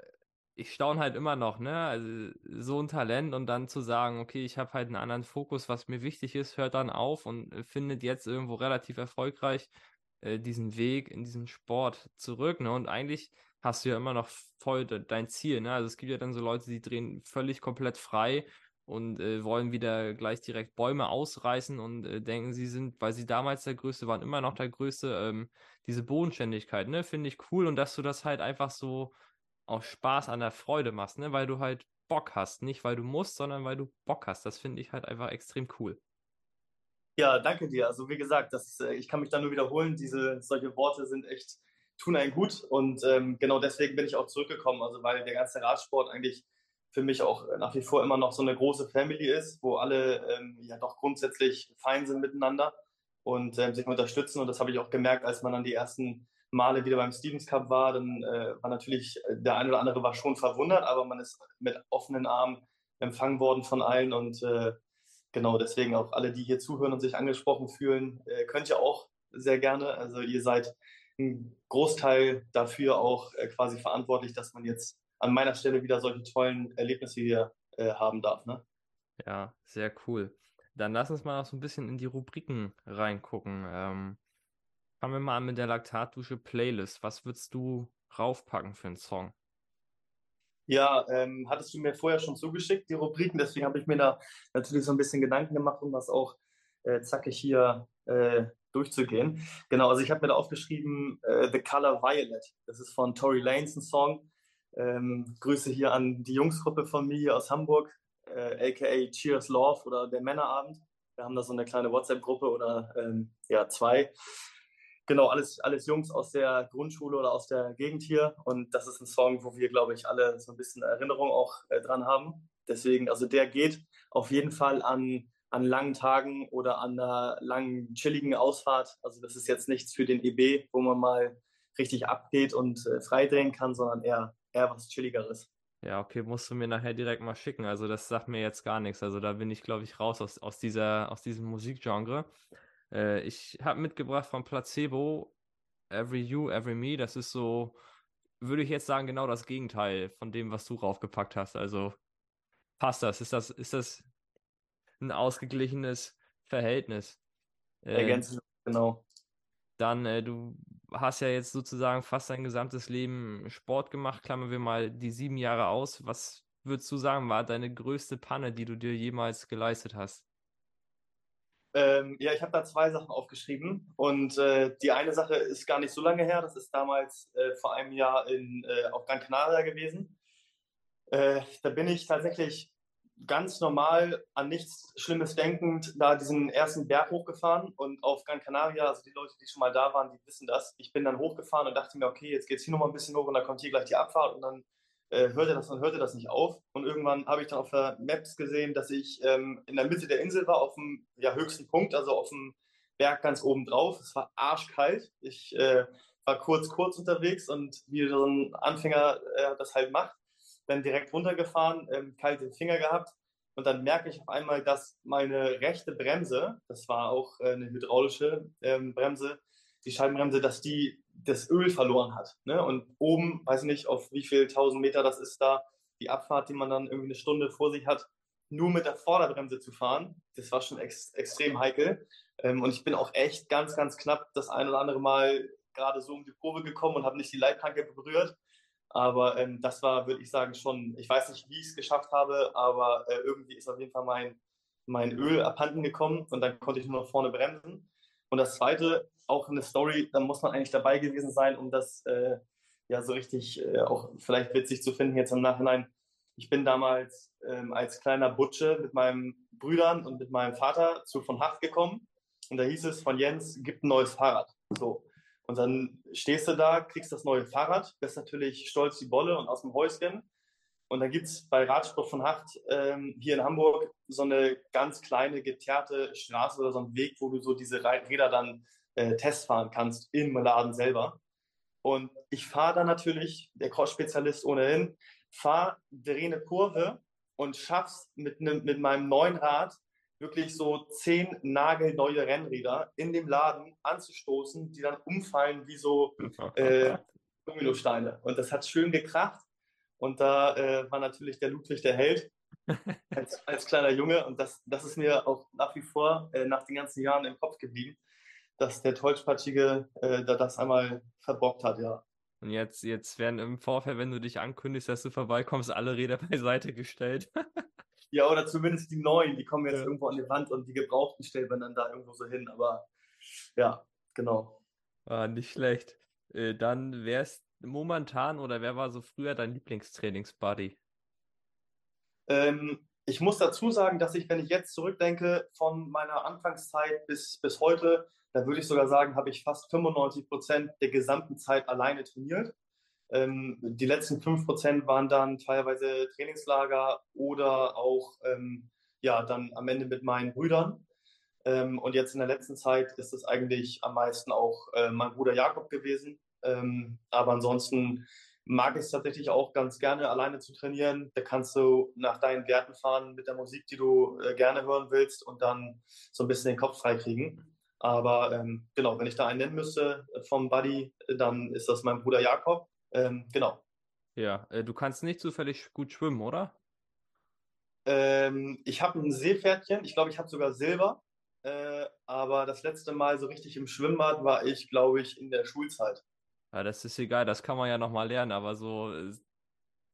Speaker 1: ich staune halt immer noch, ne? Also, so ein Talent und dann zu sagen, okay, ich habe halt einen anderen Fokus, was mir wichtig ist, hört dann auf und äh, findet jetzt irgendwo relativ erfolgreich äh, diesen Weg in diesen Sport zurück, ne? Und eigentlich hast du ja immer noch voll de dein Ziel, ne? Also, es gibt ja dann so Leute, die drehen völlig komplett frei und äh, wollen wieder gleich direkt Bäume ausreißen und äh, denken, sie sind, weil sie damals der Größte waren, immer noch der Größte. Ähm, diese Bodenständigkeit, ne, finde ich cool und dass du das halt einfach so auch Spaß an der Freude machst, ne? Weil du halt Bock hast. Nicht weil du musst, sondern weil du Bock hast. Das finde ich halt einfach extrem cool.
Speaker 2: Ja, danke dir. Also wie gesagt, das, äh, ich kann mich da nur wiederholen. Diese solche Worte sind echt, tun einen gut. Und ähm, genau deswegen bin ich auch zurückgekommen. Also weil der ganze Radsport eigentlich für mich auch nach wie vor immer noch so eine große Family ist, wo alle ähm, ja doch grundsätzlich fein sind miteinander und ähm, sich unterstützen. Und das habe ich auch gemerkt, als man dann die ersten Male wieder beim Stevens Cup war, dann äh, war natürlich äh, der eine oder andere war schon verwundert, aber man ist mit offenen Armen empfangen worden von allen und äh, genau deswegen auch alle, die hier zuhören und sich angesprochen fühlen, äh, könnt ihr auch sehr gerne. Also ihr seid ein Großteil dafür auch äh, quasi verantwortlich, dass man jetzt an meiner Stelle wieder solche tollen Erlebnisse hier äh, haben darf. Ne?
Speaker 1: Ja, sehr cool. Dann lass uns mal noch so ein bisschen in die Rubriken reingucken. Ähm, Fangen wir mal an mit der Laktatdusche Playlist. Was würdest du raufpacken für einen Song?
Speaker 2: Ja, ähm, hattest du mir vorher schon zugeschickt, die Rubriken, deswegen habe ich mir da natürlich so ein bisschen Gedanken gemacht, um das auch äh, zackig hier äh, durchzugehen. Genau, also ich habe mir da aufgeschrieben äh, The Color Violet. Das ist von Tory Lanez ein Song. Ähm, Grüße hier an die Jungsgruppe von mir aus Hamburg, aka äh, Cheers Love oder der Männerabend. Wir haben da so eine kleine WhatsApp-Gruppe oder ähm, ja, zwei genau, alles, alles Jungs aus der Grundschule oder aus der Gegend hier. Und das ist ein Song, wo wir, glaube ich, alle so ein bisschen Erinnerung auch äh, dran haben. Deswegen, also der geht auf jeden Fall an, an langen Tagen oder an einer langen, chilligen Ausfahrt. Also das ist jetzt nichts für den EB, wo man mal richtig abgeht und äh, freidrehen kann, sondern eher eher was Chilligeres.
Speaker 1: Ja, okay, musst du mir nachher direkt mal schicken. Also das sagt mir jetzt gar nichts. Also da bin ich, glaube ich, raus aus, aus, dieser, aus diesem Musikgenre. Äh, ich habe mitgebracht von Placebo Every You, Every Me. Das ist so, würde ich jetzt sagen, genau das Gegenteil von dem, was du raufgepackt hast. Also passt das? Ist das, ist das ein ausgeglichenes Verhältnis?
Speaker 2: Äh, Ergänzend, genau.
Speaker 1: Dann, äh, du hast ja jetzt sozusagen fast dein gesamtes Leben Sport gemacht. Klammern wir mal die sieben Jahre aus. Was würdest du sagen, war deine größte Panne, die du dir jemals geleistet hast?
Speaker 2: Ähm, ja, ich habe da zwei Sachen aufgeschrieben und äh, die eine Sache ist gar nicht so lange her. Das ist damals äh, vor einem Jahr in, äh, auf Gran Canaria gewesen. Äh, da bin ich tatsächlich ganz normal an nichts Schlimmes denkend da diesen ersten Berg hochgefahren und auf Gran Canaria, also die Leute, die schon mal da waren, die wissen das. Ich bin dann hochgefahren und dachte mir, okay, jetzt geht es hier nochmal ein bisschen hoch und dann kommt hier gleich die Abfahrt und dann äh, hörte das und hörte das nicht auf. Und irgendwann habe ich dann auf der Maps gesehen, dass ich ähm, in der Mitte der Insel war, auf dem ja, höchsten Punkt, also auf dem Berg ganz oben drauf. Es war arschkalt. Ich äh, war kurz, kurz unterwegs und wie so ein Anfänger äh, das halt macht, dann direkt runtergefahren, ähm, kalte Finger gehabt und dann merke ich auf einmal, dass meine rechte Bremse, das war auch äh, eine hydraulische ähm, Bremse, die Scheibenbremse, dass die das Öl verloren hat. Ne? Und oben, weiß nicht, auf wie viel tausend Meter das ist da, die Abfahrt, die man dann irgendwie eine Stunde vor sich hat, nur mit der Vorderbremse zu fahren, das war schon ex extrem heikel. Ähm, und ich bin auch echt ganz, ganz knapp das ein oder andere Mal gerade so um die Kurve gekommen und habe nicht die Leitplanke berührt. Aber ähm, das war, würde ich sagen, schon, ich weiß nicht, wie ich es geschafft habe, aber äh, irgendwie ist auf jeden Fall mein, mein Öl abhanden gekommen und dann konnte ich nur noch vorne bremsen. Und das zweite, auch eine Story, da muss man eigentlich dabei gewesen sein, um das äh, ja so richtig äh, auch vielleicht witzig zu finden jetzt im Nachhinein. Ich bin damals ähm, als kleiner Butsche mit meinen Brüdern und mit meinem Vater zu von Haft gekommen und da hieß es von Jens, gibt ein neues Fahrrad. So. Und dann stehst du da, kriegst das neue Fahrrad, bist natürlich stolz die Bolle und aus dem Häuschen. Und dann gibt es bei Radsport von Hacht ähm, hier in Hamburg so eine ganz kleine geteerte Straße oder so einen Weg, wo du so diese Räder dann äh, testfahren kannst im Laden selber. Und ich fahre da natürlich, der Cross-Spezialist ohnehin, fahre, drehe eine Kurve und schaff's mit, ne, mit meinem neuen Rad wirklich so zehn nagelneue Rennräder in dem Laden anzustoßen, die dann umfallen wie so äh, Dominosteine. Und das hat schön gekracht. Und da äh, war natürlich der Ludwig der Held als, als, kleiner Junge. Und das, das ist mir auch nach wie vor äh, nach den ganzen Jahren im Kopf geblieben, dass der Tollspatschige äh, da das einmal verbockt hat, ja.
Speaker 1: Und jetzt, jetzt werden im Vorfeld, wenn du dich ankündigst, dass du vorbeikommst, alle Räder beiseite gestellt.
Speaker 2: Ja, oder zumindest die neuen, die kommen jetzt ja. irgendwo an die Wand und die gebrauchten stellt man dann da irgendwo so hin. Aber ja, genau.
Speaker 1: Ah, nicht schlecht. Äh, dann wer ist momentan oder wer war so früher dein Lieblingstrainingsbuddy?
Speaker 2: Ähm, ich muss dazu sagen, dass ich, wenn ich jetzt zurückdenke, von meiner Anfangszeit bis, bis heute, da würde ich sogar sagen, habe ich fast 95 Prozent der gesamten Zeit alleine trainiert. Ähm, die letzten 5% waren dann teilweise Trainingslager oder auch ähm, ja, dann am Ende mit meinen Brüdern. Ähm, und jetzt in der letzten Zeit ist es eigentlich am meisten auch äh, mein Bruder Jakob gewesen. Ähm, aber ansonsten mag ich es tatsächlich auch ganz gerne, alleine zu trainieren. Da kannst du nach deinen Werten fahren mit der Musik, die du äh, gerne hören willst und dann so ein bisschen den Kopf freikriegen. Aber ähm, genau, wenn ich da einen nennen müsste vom Buddy, dann ist das mein Bruder Jakob. Ähm, genau.
Speaker 1: Ja, äh, du kannst nicht zufällig gut schwimmen, oder?
Speaker 2: Ähm, ich habe ein Seepferdchen. Ich glaube, ich habe sogar Silber. Äh, aber das letzte Mal so richtig im Schwimmbad war ich, glaube ich, in der Schulzeit.
Speaker 1: Ja, das ist egal, das kann man ja nochmal lernen, aber so äh,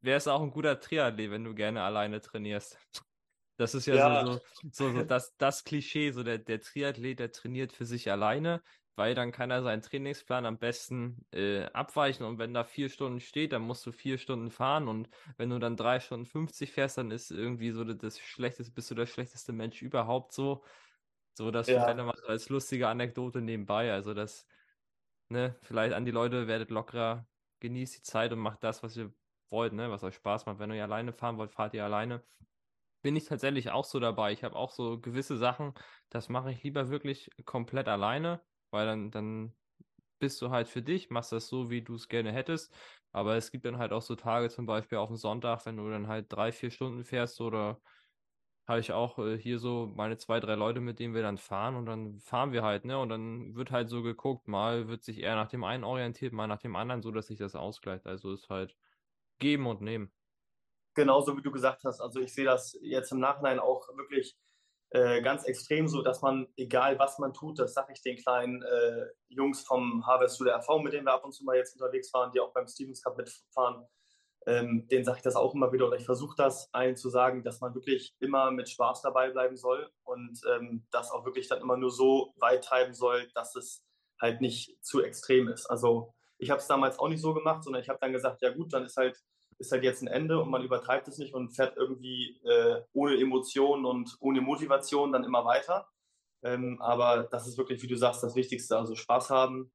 Speaker 1: wäre es auch ein guter Triathlet, wenn du gerne alleine trainierst. Das ist ja, ja. So, so, so, das, das Klischee, so der, der Triathlet, der trainiert für sich alleine weil dann kann er seinen Trainingsplan am besten äh, abweichen und wenn da vier Stunden steht, dann musst du vier Stunden fahren und wenn du dann drei Stunden 50 fährst, dann ist irgendwie so das schlechteste, bist du der schlechteste Mensch überhaupt so. So, das ja. vielleicht nochmal als lustige Anekdote nebenbei. Also das, ne, vielleicht an die Leute, werdet lockerer, genießt die Zeit und macht das, was ihr wollt, ne, was euch Spaß macht. Wenn ihr alleine fahren wollt, fahrt ihr alleine. Bin ich tatsächlich auch so dabei. Ich habe auch so gewisse Sachen, das mache ich lieber wirklich komplett alleine weil dann, dann bist du halt für dich, machst das so, wie du es gerne hättest. Aber es gibt dann halt auch so Tage, zum Beispiel auf dem Sonntag, wenn du dann halt drei, vier Stunden fährst oder habe ich auch äh, hier so meine zwei, drei Leute, mit denen wir dann fahren und dann fahren wir halt, ne? Und dann wird halt so geguckt, mal wird sich eher nach dem einen orientiert, mal nach dem anderen, so dass sich das ausgleicht. Also ist halt geben und nehmen.
Speaker 2: Genauso wie du gesagt hast. Also ich sehe das jetzt im Nachhinein auch wirklich äh, ganz extrem so, dass man, egal was man tut, das sage ich den kleinen äh, Jungs vom Harvest der RV, mit denen wir ab und zu mal jetzt unterwegs waren, die auch beim Stevens Cup mitfahren, ähm, denen sage ich das auch immer wieder oder ich versuche das allen zu sagen, dass man wirklich immer mit Spaß dabei bleiben soll und ähm, das auch wirklich dann immer nur so weit treiben soll, dass es halt nicht zu extrem ist. Also ich habe es damals auch nicht so gemacht, sondern ich habe dann gesagt, ja gut, dann ist halt, ist halt jetzt ein Ende und man übertreibt es nicht und fährt irgendwie äh, ohne Emotionen und ohne Motivation dann immer weiter. Ähm, aber das ist wirklich, wie du sagst, das Wichtigste. Also Spaß haben,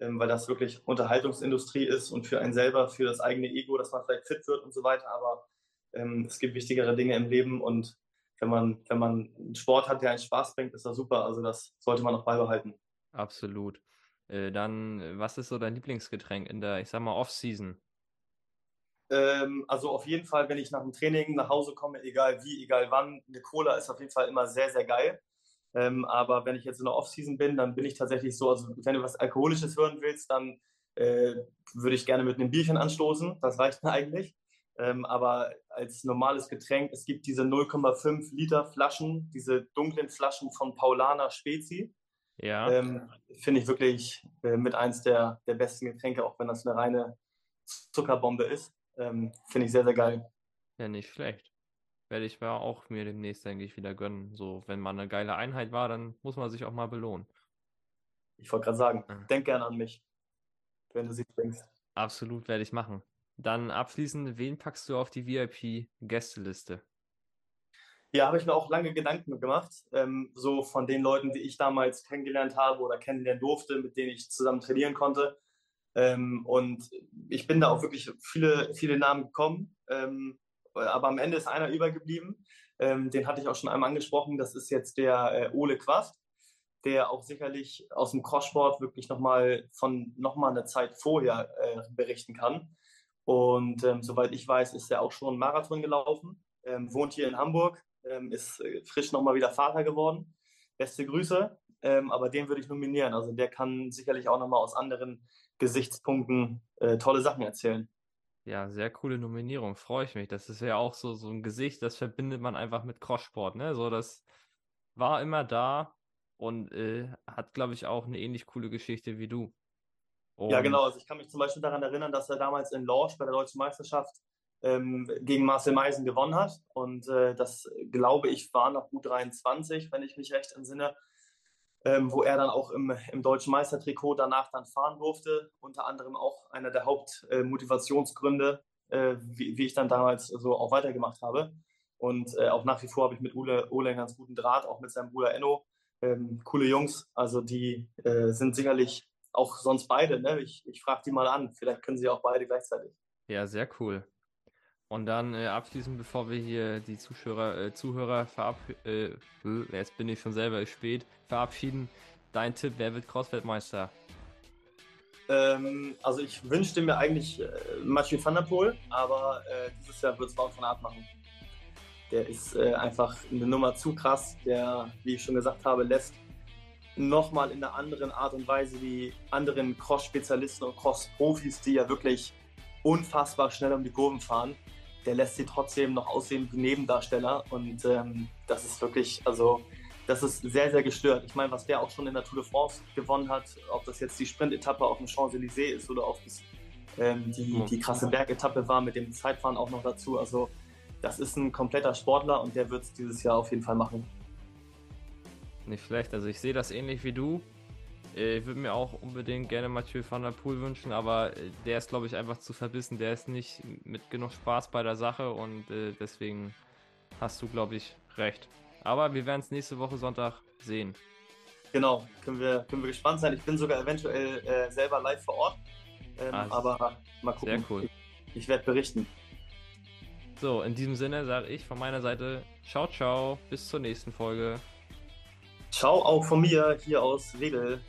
Speaker 2: ähm, weil das wirklich Unterhaltungsindustrie ist und für einen selber, für das eigene Ego, dass man vielleicht fit wird und so weiter. Aber ähm, es gibt wichtigere Dinge im Leben und wenn man, wenn man einen Sport hat, der einen Spaß bringt, ist das super. Also das sollte man auch beibehalten.
Speaker 1: Absolut. Äh, dann, was ist so dein Lieblingsgetränk in der, ich sag mal, Off-Season?
Speaker 2: Ähm, also auf jeden Fall, wenn ich nach dem Training nach Hause komme, egal wie, egal wann, eine Cola ist auf jeden Fall immer sehr, sehr geil. Ähm, aber wenn ich jetzt in der Off-Season bin, dann bin ich tatsächlich so, also wenn du was Alkoholisches hören willst, dann äh, würde ich gerne mit einem Bierchen anstoßen. Das reicht mir eigentlich. Ähm, aber als normales Getränk, es gibt diese 0,5 Liter Flaschen, diese dunklen Flaschen von Paulaner Spezi. Ja. Ähm, Finde ich wirklich äh, mit eins der, der besten Getränke, auch wenn das eine reine Zuckerbombe ist. Ähm, Finde ich sehr, sehr geil.
Speaker 1: Ja, nicht schlecht werde ich mal auch mir demnächst, denke ich, wieder gönnen. So, wenn man eine geile Einheit war, dann muss man sich auch mal belohnen.
Speaker 2: Ich wollte gerade sagen, ja. denk gerne an mich, wenn du sie denkst.
Speaker 1: Absolut, werde ich machen. Dann abschließend, wen packst du auf die VIP-Gästeliste?
Speaker 2: Ja, habe ich mir auch lange Gedanken gemacht. Ähm, so von den Leuten, die ich damals kennengelernt habe oder kennenlernen durfte, mit denen ich zusammen trainieren konnte. Ähm, und ich bin da auch wirklich viele, viele Namen gekommen. Ähm, aber am Ende ist einer übergeblieben. Ähm, den hatte ich auch schon einmal angesprochen. Das ist jetzt der äh, Ole Quast, der auch sicherlich aus dem Crosssport wirklich nochmal von nochmal einer Zeit vorher äh, berichten kann. Und ähm, soweit ich weiß, ist er auch schon Marathon gelaufen, ähm, wohnt hier in Hamburg, ähm, ist äh, frisch nochmal wieder Vater geworden. Beste Grüße, ähm, aber den würde ich nominieren. Also der kann sicherlich auch nochmal aus anderen Gesichtspunkten äh, tolle Sachen erzählen.
Speaker 1: Ja, sehr coole Nominierung, freue ich mich. Das ist ja auch so, so ein Gesicht, das verbindet man einfach mit Crosssport, ne? So, das war immer da und äh, hat, glaube ich, auch eine ähnlich coole Geschichte wie du.
Speaker 2: Und ja, genau. Also ich kann mich zum Beispiel daran erinnern, dass er damals in Lorsch bei der Deutschen Meisterschaft ähm, gegen Marcel Meisen gewonnen hat. Und äh, das, glaube ich, war noch gut 23, wenn ich mich recht entsinne ähm, wo er dann auch im, im deutschen Meistertrikot danach dann fahren durfte. Unter anderem auch einer der Hauptmotivationsgründe, äh, wie, wie, ich dann damals so auch weitergemacht habe. Und äh, auch nach wie vor habe ich mit Ole, Ole einen ganz guten Draht, auch mit seinem Bruder Enno. Ähm, coole Jungs, also die äh, sind sicherlich auch sonst beide. Ne? Ich, ich frage die mal an, vielleicht können sie auch beide gleichzeitig.
Speaker 1: Ja, sehr cool. Und dann äh, abschließend, bevor wir hier die Zuschauer, äh, Zuhörer verabschieden, äh, jetzt bin ich schon selber spät, verabschieden, dein Tipp, wer wird Crossfeldmeister?
Speaker 2: Ähm, also ich wünschte mir eigentlich äh, Mathieu van der Poel, aber äh, dieses Jahr wird es Wout von Art machen. Der ist äh, einfach eine Nummer zu krass, der, wie ich schon gesagt habe, lässt nochmal in einer anderen Art und Weise wie anderen Cross-Spezialisten und Cross-Profis, die ja wirklich unfassbar schnell um die Kurven fahren, der lässt sie trotzdem noch aussehen wie Nebendarsteller. Und ähm, das ist wirklich, also das ist sehr, sehr gestört. Ich meine, was der auch schon in der Tour de France gewonnen hat, ob das jetzt die Sprint-Etappe auf dem Champs-Élysées ist oder ob das ähm, die, die krasse Bergetappe war mit dem Zeitfahren auch noch dazu. Also das ist ein kompletter Sportler und der wird es dieses Jahr auf jeden Fall machen.
Speaker 1: Nicht schlecht. Also ich sehe das ähnlich wie du. Äh, ich würde mir auch unbedingt gerne Mathieu van der Poel wünschen, aber äh, der ist, glaube ich, einfach zu verbissen. Der ist nicht mit genug Spaß bei der Sache und äh, deswegen hast du, glaube ich, recht. Aber wir werden es nächste Woche Sonntag sehen.
Speaker 2: Genau, können wir, können wir gespannt sein. Ich bin sogar eventuell äh, selber live vor Ort. Ähm, ah, aber mal gucken.
Speaker 1: Sehr cool.
Speaker 2: Ich, ich werde berichten.
Speaker 1: So, in diesem Sinne sage ich von meiner Seite ciao, ciao, bis zur nächsten Folge.
Speaker 2: Ciao auch von mir hier aus Wedel.